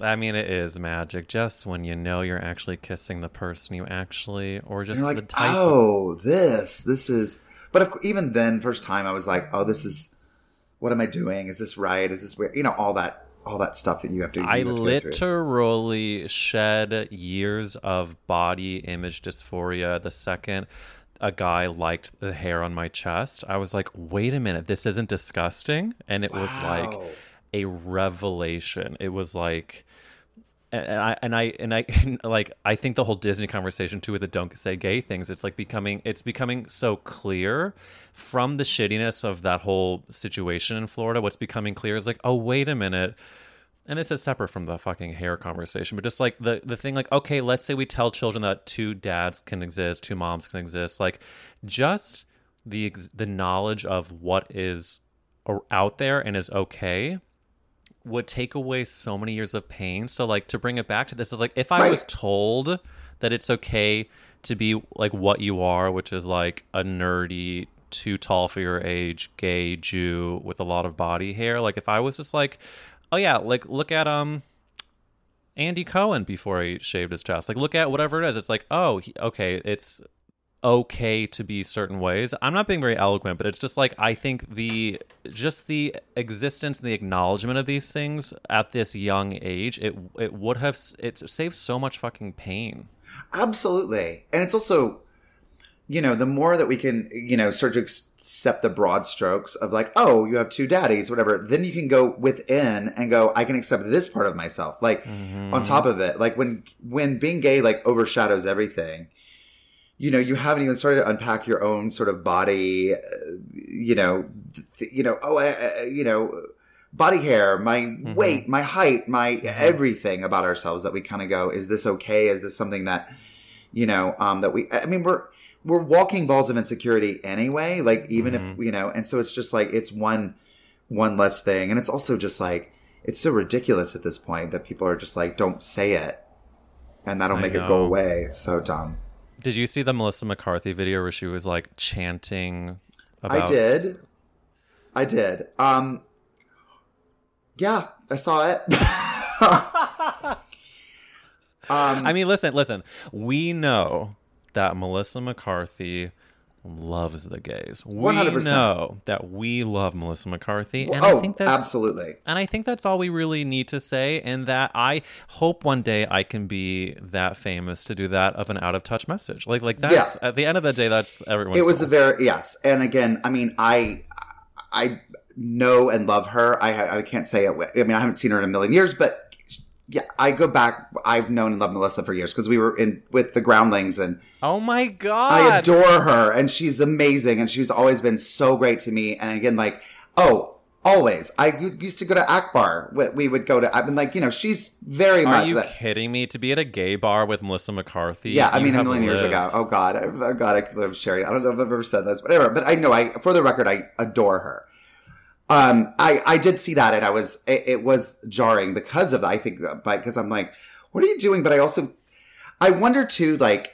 I mean, it is magic. Just when you know you're actually kissing the person you actually, or just you're the like, type. of- oh, this, this is. But of, cou- even then, first time, I was like, oh, this is. what am I doing? Is this right? Is this weird? You know, all that all that stuff that you have to. You I have to literally shed years of body image dysphoria the second a guy liked the hair on my chest. I was like, wait a minute, this isn't disgusting. And it was like a revelation. It was like and I and I and I like I think the whole Disney conversation too with the don't say gay things. It's like becoming it's becoming so clear from the shittiness of that whole situation in Florida. What's becoming clear is like, oh wait a minute, and this is separate from the fucking hair conversation, but just like the the thing, like okay, let's say we tell children that two dads can exist, two moms can exist, like just the the knowledge of what is out there and is okay would take away so many years of pain. So like to bring it back to this is like if I was told that it's okay to be like what you are, which is like a nerdy, too tall for your age, gay Jew with a lot of body hair. Like if I was just like, oh yeah, like look at um Andy Cohen before he shaved his chest. Like look at whatever it is. It's like, oh, he, okay, it's okay to be certain ways. I'm not being very eloquent, but it's just like I think the just the existence and the acknowledgement of these things at this young age, it it would have it saved so much fucking pain. Absolutely. And it's also, you know, the more that we can, you know, start to accept the broad strokes of like, oh, you have two daddies, whatever, then you can go within and go, I can accept this part of myself. Like on mm-hmm. top of it, like when, when being gay, like overshadows everything, you know, you haven't even started to unpack your own sort of body, uh, you know, th- you know, oh, uh, uh, you know, body hair, my weight, my height, my everything about ourselves that we kind of go, is this okay? Is this something that, you know, um, that we, I mean, we're, we're walking balls of insecurity anyway, like even if, you know, and so it's just like, it's one, one less thing. And it's also just like, it's so ridiculous at this point that people are just like, don't say it. And that'll I make it go away. It's so dumb. Did you see the Melissa McCarthy video where she was like chanting about I did. I did. Um Yeah, I saw it. um I mean, listen, listen. We know that Melissa McCarthy loves the gays. We 100%. know that we love Melissa McCarthy, and oh, I think that's absolutely. And I think that's all we really need to say. And that I hope one day I can be that famous to do that of an out of touch message. Like, like that's Yeah. at the end of the day, that's everyone. It was goal. a very yes, and again, I mean, I I know and love her. I I can't say it. I mean, I haven't seen her in a million years, but yeah, I go back. I've known and loved Melissa for years because we were in with the Groundlings, and Oh my god! I adore her, and she's amazing, and she's always been so great to me. And again, like, oh, always. I used to go to Akbar. We- We would go to. I've been like, you know, she's very Are much. you that, kidding me? To be at a gay bar with Melissa McCarthy? Yeah, I mean, a million years ago. Oh God, oh God, I could live Sherry. I don't know if I've ever said this, whatever. But I know, I for the record, I adore her. Um, I I did see that, and I was it, it was jarring because of that. I think, but because I'm like, what are you doing? But I also, I wonder too, like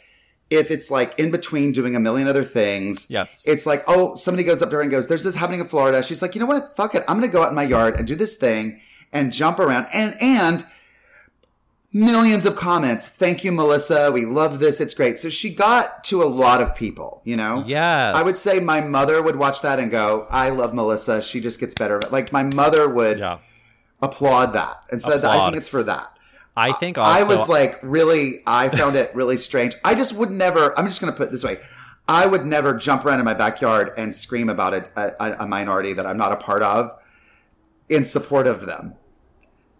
if it's like in between doing a million other things. Yes. It's like, oh, somebody goes up there her and goes, "There's this happening in Florida." She's like, you know what? Fuck it. I'm gonna go out in my yard and do this thing and jump around and and millions of comments. Thank you, Melissa. We love this. It's great. So she got to a lot of people, you know? Yeah. I would say my mother would watch that and go, I love Melissa. She just gets better. Like my mother would Yeah. applaud that and said that I think it's for that. I think also I was like really, I found it really strange. I just would never, I'm just going to put it this way. I would never jump around in my backyard and scream about it, a, a minority that I'm not a part of in support of them.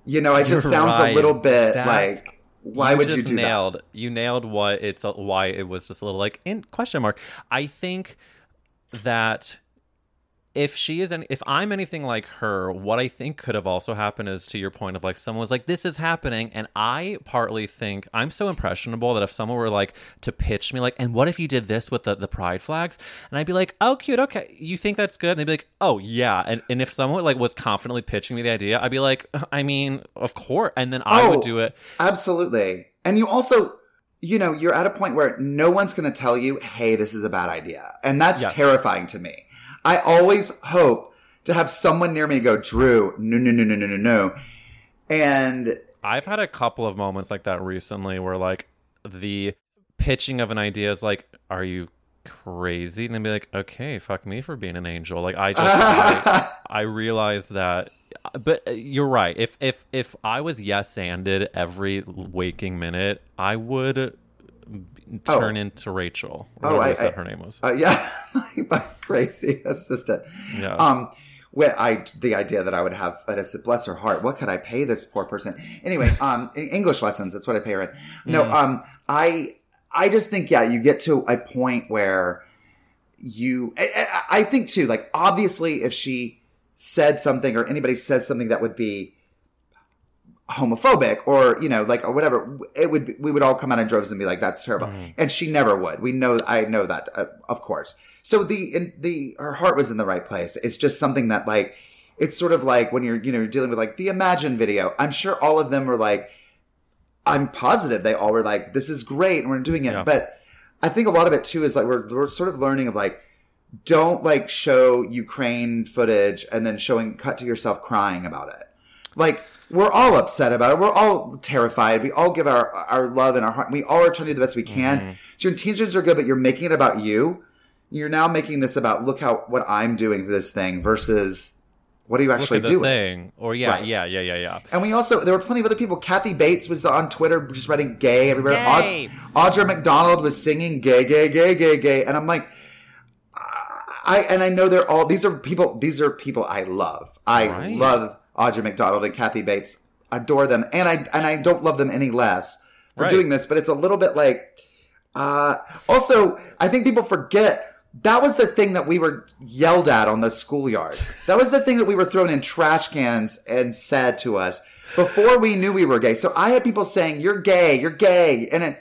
You know, it just You're sounds right. a little bit That's- like, why would you do that? You nailed what it's why it was just a little like in question mark. I think that if she is any, if I'm anything like her, what I think could have also happened is to your point of like someone was like, "This is happening," and I partly think I'm so impressionable that if someone were like to pitch me like, "And what if you did this with the the pride flags?" and I'd be like, "Oh, cute, okay, you think that's good?" and they'd be like, "Oh yeah," and and if someone like was confidently pitching me the idea, I'd be like, "I mean, of course," and then I Oh. would do it. Absolutely. And you also, you know, you're at a point where no one's going to tell you, hey, this is a bad idea. And that's Yes. terrifying to me. I always hope to have someone near me go, Drew, no, no, no, no, no, no, no. And I've had a couple of moments like that recently where like the pitching of an idea is like, are you crazy and then be like, okay, fuck me for being an angel. Like I just I, I realized that but uh, you're right. If if if I was yes anded every waking minute, I would Oh. turn into Rachel. Oh, Whatever I- I- her name was. Uh, yeah, crazy assistant. Yeah. Um, well, I the idea that I would have, but I bless her heart, what could I pay this poor person? Anyway, um, English lessons, that's what I pay her in. No, Mm. um, I, I just think, yeah, you get to a point where you, I, I- I think too, like obviously, if she said something or anybody says something that would be homophobic or you know like or whatever it would be, we would all come out in droves and be like that's terrible. And she never would. We know i know that uh, of course. So the in, the her heart was in the right place. It's just something that like it's sort of like when you're you know you're dealing with like the imagine video. I'm sure all of them were like i'm positive they all were like this is great and we're doing it. Yeah. but i think a lot of it too is like we're, we're sort of learning of like don't like show ukraine footage and then showing cut to yourself crying about it. Like we're all upset about it. We're all terrified. We all give our our love and our heart. We all are trying to do the best we can. Mm-hmm. So your intentions are good, but you're making it about you. You're now making this about look how what I'm doing for this thing versus what are you actually doing. thing. Or yeah, Right. yeah, yeah, yeah, yeah. And we also there were plenty of other people. Kathy Bates was on Twitter just writing gay everywhere. Gay. Aud- Audra McDonald was singing gay, gay, gay, gay, gay, and I'm like, I and I know they're all these are people. These are people I love. I Right. love Audra McDonald and Kathy Bates. Adore them, and I and I don't love them any less for Right. doing this. But it's a little bit like. Uh, also, I think people forget that was the thing that we were yelled at on the schoolyard. That was the thing that we were thrown in trash cans and said to us before we knew we were gay. So I had people saying, "You're gay, you're gay," and it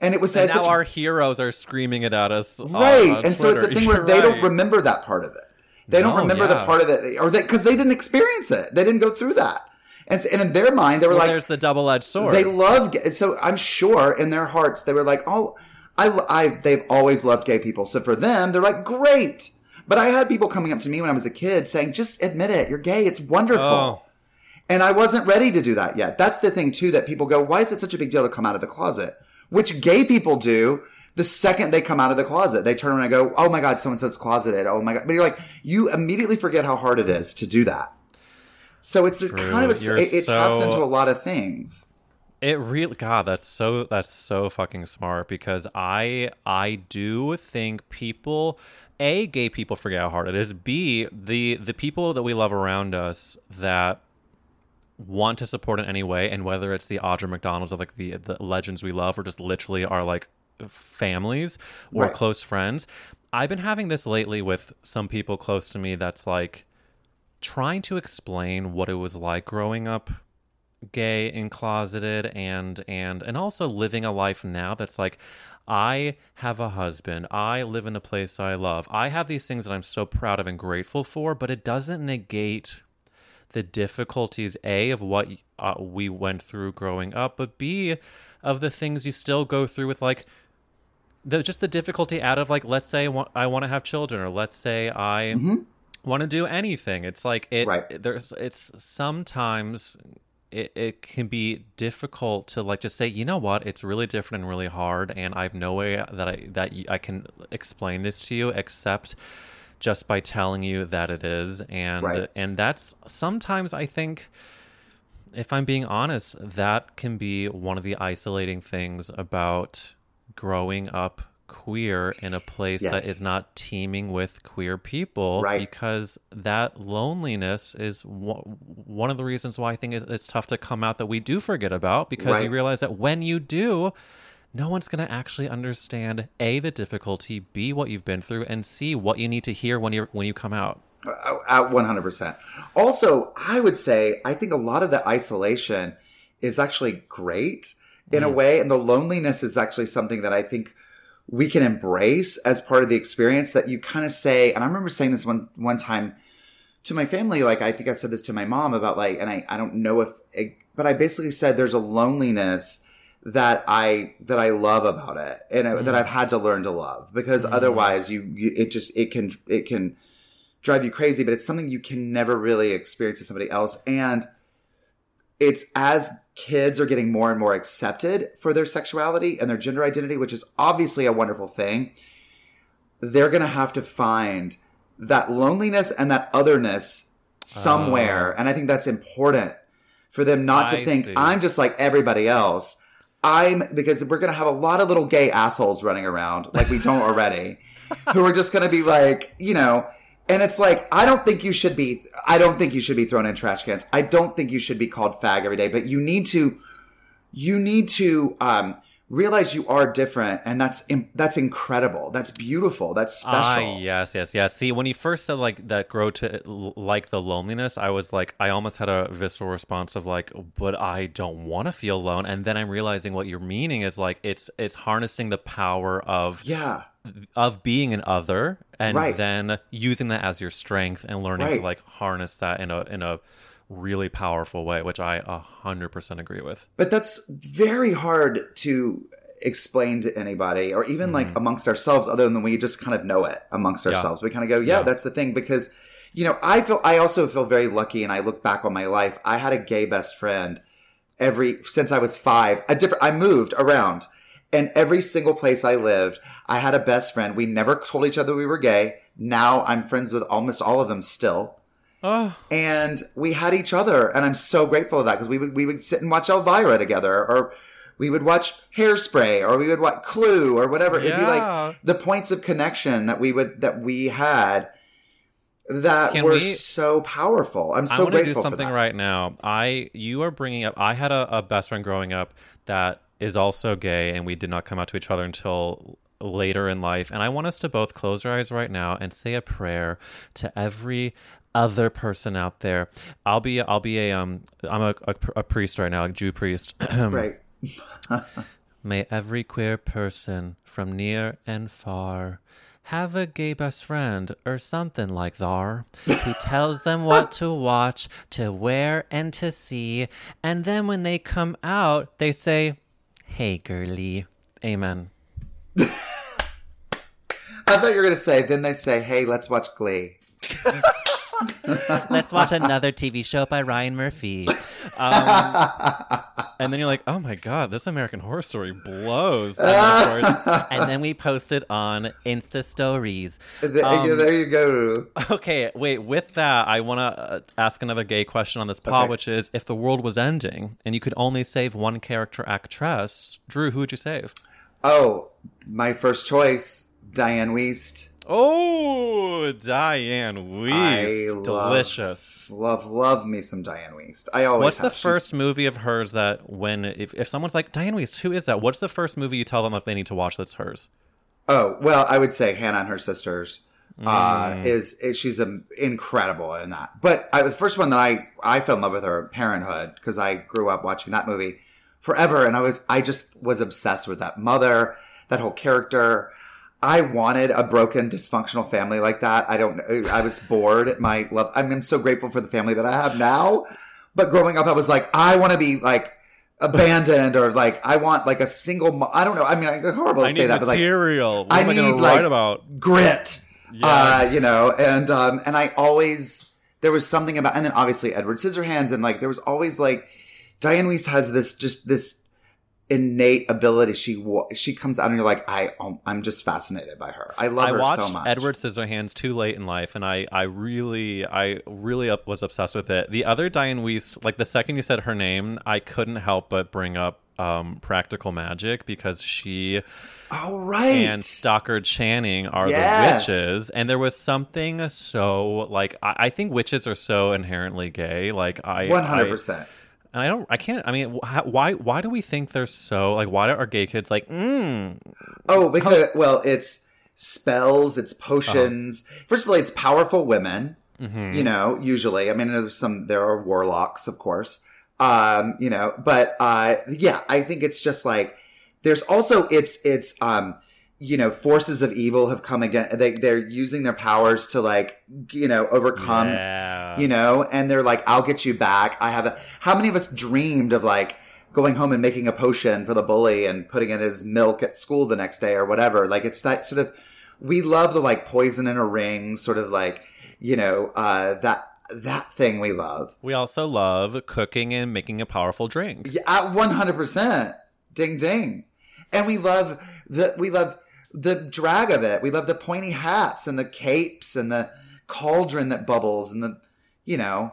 and it was And now such our heroes are screaming it at us. right and so it's a thing where You're they don't remember that part of it they don't No, remember the part of it or they because they didn't experience it they didn't go through that and, and in their mind they were Well, like there's the double-edged sword. they love so i'm sure in their hearts they were like oh I, I they've always loved gay people so for them they're like great but i had people coming up to me when i was a kid saying just admit it you're gay it's wonderful Oh. and I wasn't ready to do that yet. That's the thing too that people go, why is it such a big deal to come out of the closet? Which gay people do the second they come out of the closet. They turn around and go, oh my God, so and so's closeted. Oh my God. But you're like, you immediately forget how hard it is to do that. So it's this True. kind of a, it, it taps into a lot of things. It really God, that's so that's so fucking smart because I I do think people A, gay people forget how hard it is. B, the the people that we love around us that want to support in any way, and whether it's the Audra McDonalds of like the the legends we love or just literally are like families or Right. close friends. I've been having this lately with some people close to me that's like trying to explain what it was like growing up gay and closeted and and and also living a life now that's like I have a husband. I live in a place I love. I have these things that I'm so proud of and grateful for, but it doesn't negate the difficulties a of what uh, we went through growing up, but b of the things you still go through with like the just the difficulty out of like let's say I want, to have children or let's say I mm-hmm. want to do anything. It's like it Right. there's it's sometimes it, it can be difficult to like just say you know what it's really different and really hard and I have no way that I that I can explain this to you except just by telling you that it is and Right. and that's sometimes I think if I'm being honest, that can be one of the isolating things about growing up queer in a place that Yes. is not teeming with queer people Right. because that loneliness is w- one of the reasons why I think it's tough to come out that we do forget about because you realize that when you do no one's going to actually understand a the difficulty b what you've been through and c what you need to hear when you when you come out Uh, At 100%. Also, I would say, I think a lot of the isolation is actually great in a mm. way. And the loneliness is actually something that I think we can embrace as part of the experience that you kind of say. And I remember saying this one, one time to my family. Like, I think I said this to my mom about like, and I, I don't know if, it, but I basically said there's a loneliness that I that I love about it, and it- that mm. I've had to learn to love because mm. otherwise you, you it just it can it can drive you crazy, but it's something you can never really experience with somebody else. And it's as kids are getting more and more accepted for their sexuality and their gender identity, which is obviously a wonderful thing. they're going to have to find that loneliness and that otherness somewhere. Ah. And I think that's important for them not to think see. I'm just like everybody else. I'm because we're going to have a lot of little gay assholes running around like we don't already who are just going to be like, you know, and it's like I don't think you should be I don't think you should be thrown in trash cans. I don't think you should be called fag every day, but you need to you need to um realize you are different and that's that's incredible. That's beautiful. That's special. Ah, yes, yes, yes. See, when you first said like that, grow to like the loneliness, I was like, I almost had a visceral response of like, but I don't want to feel alone. And then I'm realizing what you're meaning is like, it's it's harnessing the power of Yeah. Of being an other, and Right. then using that as your strength and learning Right. to like harness that in a in a really powerful way, which I a hundred percent agree with. But that's very hard to explain to anybody or even like mm-hmm. amongst ourselves other than we just kind of know it amongst Yeah. ourselves. We kind of go, yeah, Yeah. that's the thing because you know, I feel I also feel very lucky and I look back on my life. I had a gay best friend every since I was 5. A different I moved around and every single place I lived, I had a best friend. We never told each other we were gay. Now I'm friends with almost all of them still Oh, and we had each other and i'm so grateful for that because we would we would sit and watch elvira together or we would watch hairspray or we would watch clue or whatever it'd be like the points of connection that we would that we had that Can were we- so powerful i'm so I so want to do grateful something right now. I you are bringing up. I had a, a best friend growing up that is also gay, and we did not come out to each other until later in life. And I want us to both close our eyes right now and say a prayer to every other person out there. I'll be I'll be a um I'm a, a, a priest right now, a Jew priest. right May every queer person from near and far have a gay best friend or something like thar who tells them what to watch, to wear, and to see. And then when they come out, they say, Hey, girly. Amen. i thought you were going to say then they say hey let's watch glee Let's watch another TV show by Ryan Murphy. Um, and then you're like, oh my God, this American Horror Story blows. And then, of course- and then we post it on Insta Stories. Th- Um, there you go Okay, wait. With that, I want to uh, ask another gay question on this pod, Okay. which is: if the world was ending and you could only save one character actress, Drew, who would you save? oh my first choice dianne wiest Oh, Dianne Wiest, delicious. love love me some dianne wiest i always What's the. She's- first movie of hers that when if, if someone's like Dianne Wiest, who is that? What's the first movie you tell them that they need to watch that's hers? Oh well, I would say Hannah and her sisters uh, Mm. is, is she's um, incredible in that. But I, the first one that I I fell in love with her, Parenthood, because I grew up watching that movie forever, and I was I just was obsessed with that mother, that whole character. I wanted a broken, dysfunctional family like that. I don't. I was bored my love. I mean, I'm so grateful for the family that I have now. But growing up, I was like, I want to be like abandoned or like I want like a single. Mo- I don't know. I mean, it's horrible to I say that, but like material. What I need like about? grit. Yeah. Uh, you know, and um, and I always there was something about, and then obviously Edward Scissorhands, and like there was always like Dianne Wiest has this just this innate ability. She wa- she comes out, and you're like, I um, I'm just fascinated by her. I love I her watched so much. Edward Scissorhands too late in life, and I, I really, I really up, was obsessed with it. The other Dianne Wiest, like the second you said her name, I couldn't help but bring up um, Practical Magic because she Oh right. and Stockard Channing are Yes. the witches, and there was something so like I, I think witches are so inherently gay. Like I, One hundred I- percent. And I don't, I can't. I mean, wh- why, why do we think they're so like? Why are gay kids like? Mm, Oh, because well, it's spells, it's potions. Uh-huh. First of all, it's powerful women. Mm-hmm. You know, usually. I mean, there's some. There are warlocks, of course. Um, you know, but uh, yeah, I think it's just like there's also it's it's um you know forces of evil have come again. They they're using their powers to like you know overcome yeah. you know, and they're like, I'll get you back. I have a, how many of us dreamed of like going home and making a potion for the bully and putting it in his milk at school the next day or whatever? Like, it's that sort of, we love the like poison in a ring, sort of like, you know, uh, that, that thing we love. We also love cooking and making a powerful drink. Yeah, at 100%. Ding ding. And we love the, we love the drag of it. We love the pointy hats and the capes and the cauldron that bubbles and the, you know,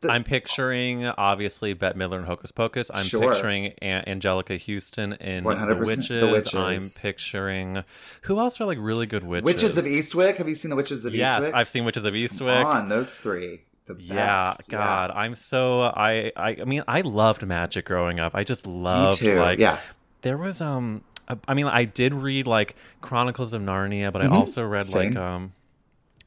the- I'm picturing obviously Bette Midler and Hocus Pocus. I'm Sure. picturing a- Anjelica Huston in 100% the The witches. Witches. I'm picturing who else are like really good witches? Witches of Eastwick. Have you seen the Witches of Yes, Eastwick? I've seen Witches of Eastwick. Come On those three, the best. Yeah, God, I'm so I, I I mean I loved magic growing up. I just loved like yeah. There was um I mean I did read like Chronicles of Narnia, but I also read Mm-hmm. Same. like um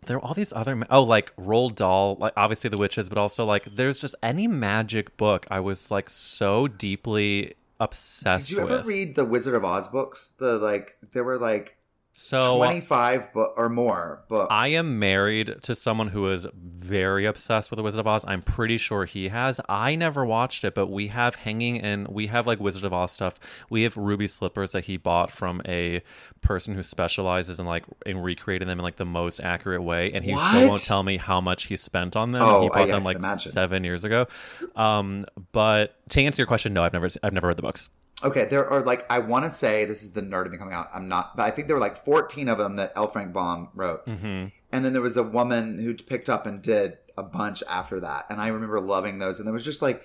there were all these other ma- oh like Roald Dahl, like obviously the witches, but also like there's just any magic book I was like so deeply obsessed Did you ever with. read the Wizard of Oz books? The like, there were like so 25 bo- or more books. I am married to someone who is very obsessed with the Wizard of Oz. I'm pretty sure he has. I never watched it, but we have hanging in. We have like Wizard of Oz stuff. We have ruby slippers that he bought from a person who specializes in like in recreating them in like the most accurate way, and he still won't tell me how much he spent on them. Oh, he I- bought I them can like imagine. seven years ago. Um, but to answer your question, no, I've never, I've never read the books. Okay, there are like I want to say this is the nerd of me coming out. I'm not, but I think there were like 14 of them that L. Frank Baum wrote, Mm-hmm. and then there was a woman who picked up and did a bunch after that, and I remember loving those. And there was just like,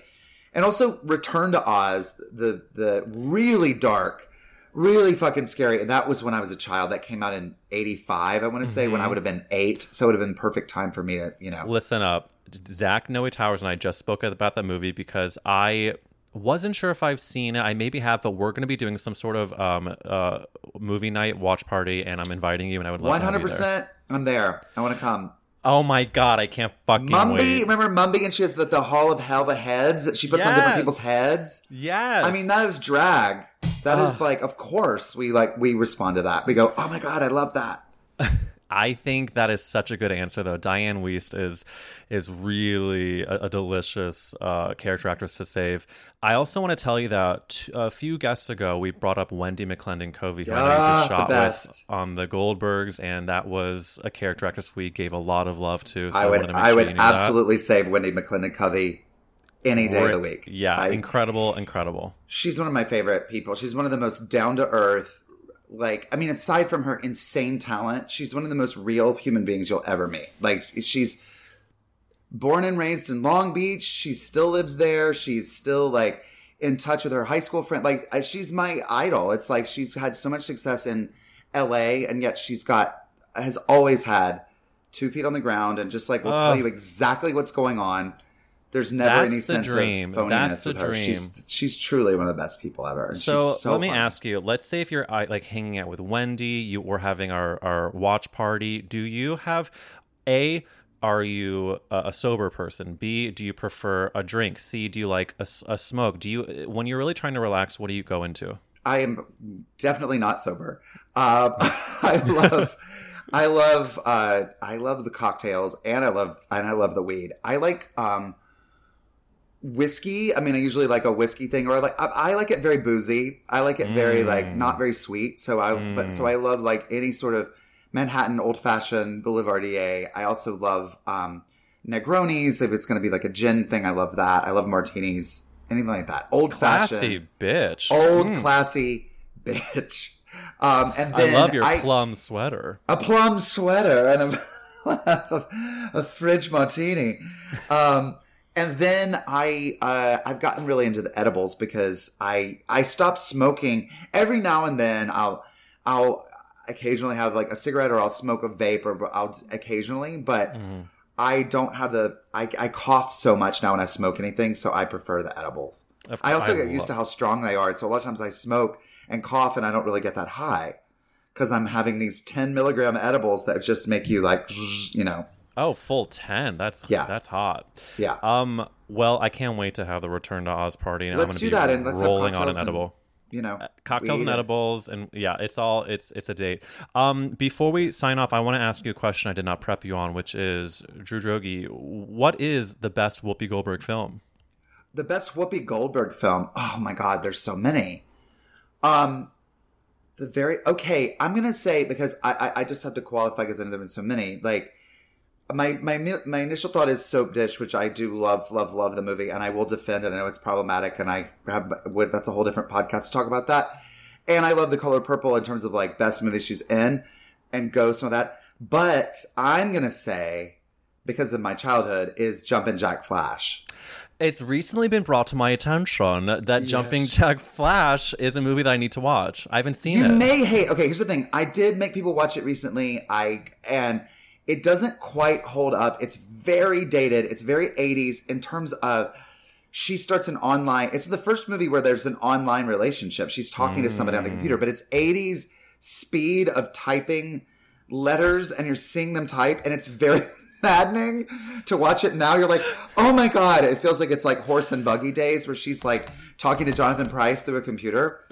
and also Return to Oz, the the really dark, really fucking scary, and that was when I was a child. That came out in '85. I want to say Mm-hmm. when I would have been eight, so it would have been perfect time for me to, you know. Listen up. Zach Noe Towers and I just spoke about that movie because I wasn't sure if I've seen it. I maybe have, but we're going to be doing some sort of um, uh, movie night watch party, and I'm inviting you, and I would love One to have hundred you there. percent, I'm there. I want to come. Oh my god, I can't fucking Mombi, wait. remember Mombi, and she has the, the Hall of Hell, the heads that she puts on different people's heads. Yes. I mean, that is drag. That is like, of course, we like we respond to that. We go, oh my god, I love that. I think that is such a good answer, though. Dianne Wiest is is really a, a delicious uh, character actress to save. I also want to tell you that t- a few guests ago we brought up Wendy McLendon-Covey, who I know Ah, just the shot best. with on the Goldbergs, and that was a character actress we gave a lot of love to. So I would, I would knew that. absolutely save Wendy McLendon-Covey any day of the week. Yeah, I- incredible, incredible. she's one of my favorite people. She's one of the most down to earth. Like, I mean, aside from her insane talent, she's one of the most real human beings you'll ever meet. Like, she's born and raised in Long Beach. She still lives there. She's still like in touch with her high school friend. Like, she's my idol. It's like she's had so much success in LA, and yet she's got has always had two feet on the ground and just like will tell ah. you exactly what's going on. There's never That's any the sense dream. of phoniness That's the with her. dream. She's she's truly one of the best people ever. and So, she's so let me funny. ask you. Let's say if you're uh, like hanging out with Wendy, you we're having our our watch party. Do you have a are you a, a sober person? B do you prefer a drink? C do you like a, s- a smoke? Do you when you're really trying to relax? What do you go into? I am definitely not sober. Uh, I love, I love, uh, I love the cocktails, and I love, and I love the weed. I like um, whiskey. I mean, I usually like a whiskey thing, or I like, I, I like it very boozy. I like it very like not very sweet. So I, but so I love like any sort of Manhattan old fashioned Boulevardier. I also love um, Negronis. If it's going to be like a gin thing, I love that. I love martinis. Anything like that. Old Classy fashioned bitch. old classy bitch. Um, and I love your plum sweater. a plum sweater and a, a fridge martini. Um, and then I uh, I've gotten really into the edibles because I I stopped smoking. Every now and then I'll I'll occasionally have like a cigarette or I'll smoke a vape or I'll occasionally, but I don't have the I, I cough so much now when I smoke anything, so I prefer the edibles. I also I get used love- to how strong they are, so a lot of times I smoke and cough and I don't really get that high because I'm having these 10 milligram edibles that just make you like, you know, Oh, full ten. That's Yeah. That's hot. yeah. Um. Well, I can't wait to have the Return to Oz party. And Let's I'm do that and let's have rolling on an and- edible. you know, cocktails and edibles and yeah it's all it's it's a date um before we sign off i want to ask you a question i did not prep you on which is drew droege what is the best whoopi goldberg film The best Whoopi Goldberg film. Oh my God, there's so many. Um, the very okay. I'm gonna say because I I, I just have to qualify because I know there have been so many. Like my my my initial thought is Soapdish, which I do love love love the movie, and I will defend it. I know it's problematic, and I have would that's a whole different podcast to talk about that. and I love The Color Purple in terms of like best movie she's in, and Ghost and all that. But I'm gonna say, because of my childhood, is Jumpin' Jack Flash. It's recently been brought to my attention that Jumping Jack Flash is a movie that I need to watch. I haven't seen You it. You may hate. Okay, here's the thing. I did make people watch it recently. I and it doesn't quite hold up. It's very dated. It's very 80s in terms of she starts an online. It's the first movie where there's an online relationship. She's talking to somebody on the computer, but it's 80s speed of typing letters, and you're seeing them type, and it's very maddening to watch it now. You're like, oh my god! It feels like it's like horse and buggy days where she's like talking to Jonathan Pryce through a computer.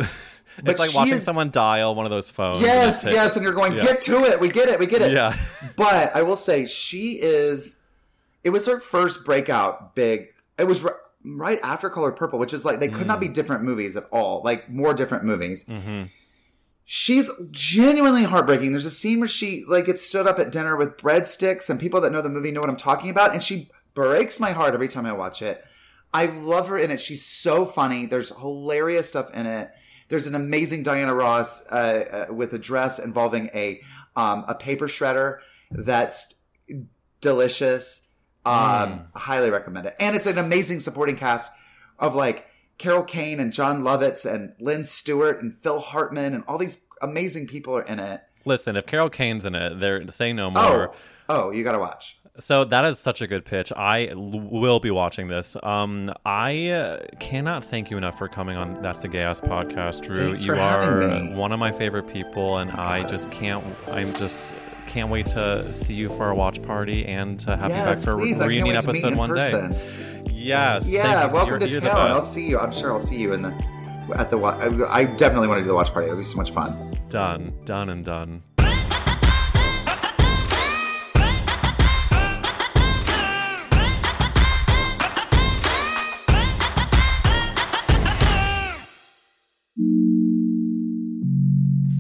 It's like watching is- someone dial one of those phones. Yes, and yes, and you're going, Yeah. get to it. We get it. We get it. Yeah. but I will say, she is. It was her first breakout big. It was r- right after Color Purple, which is like they could not Mm. be different movies at all. Like more different movies. Mhm. She's genuinely heartbreaking. There's a scene where she like gets stood up at dinner with breadsticks, and people that know the movie know what I'm talking about. And she breaks my heart every time I watch it. I love her in it. She's so funny. There's hilarious stuff in it. There's an amazing Diana Ross uh, uh, with a dress involving a um, a paper shredder that's delicious. Um, Highly recommend it. And it's an amazing supporting cast of like Carol Kane and Jon Lovitz and Lynn Stewart and Phil Hartman and all these amazing people are in it. Listen, if Carol Kane's in it, they're saying no more. Oh, oh, you got to watch. So that is such a good pitch. I l- will be watching this. Um, I uh, cannot thank you enough for coming on That's a Gay Ass podcast, Drew. Thanks you are one of my favorite people, and I just can't. I'm just can't wait to see you for a watch party and to have you back Yes, for a please. Can't reunion wait to meet episode in one person. day. Yes. Yeah, welcome You're- to you're the town. I'll see you. I'm sure I'll see you in the at the. I, I definitely want to do the watch party. It'll be so much fun. Done, done, and done.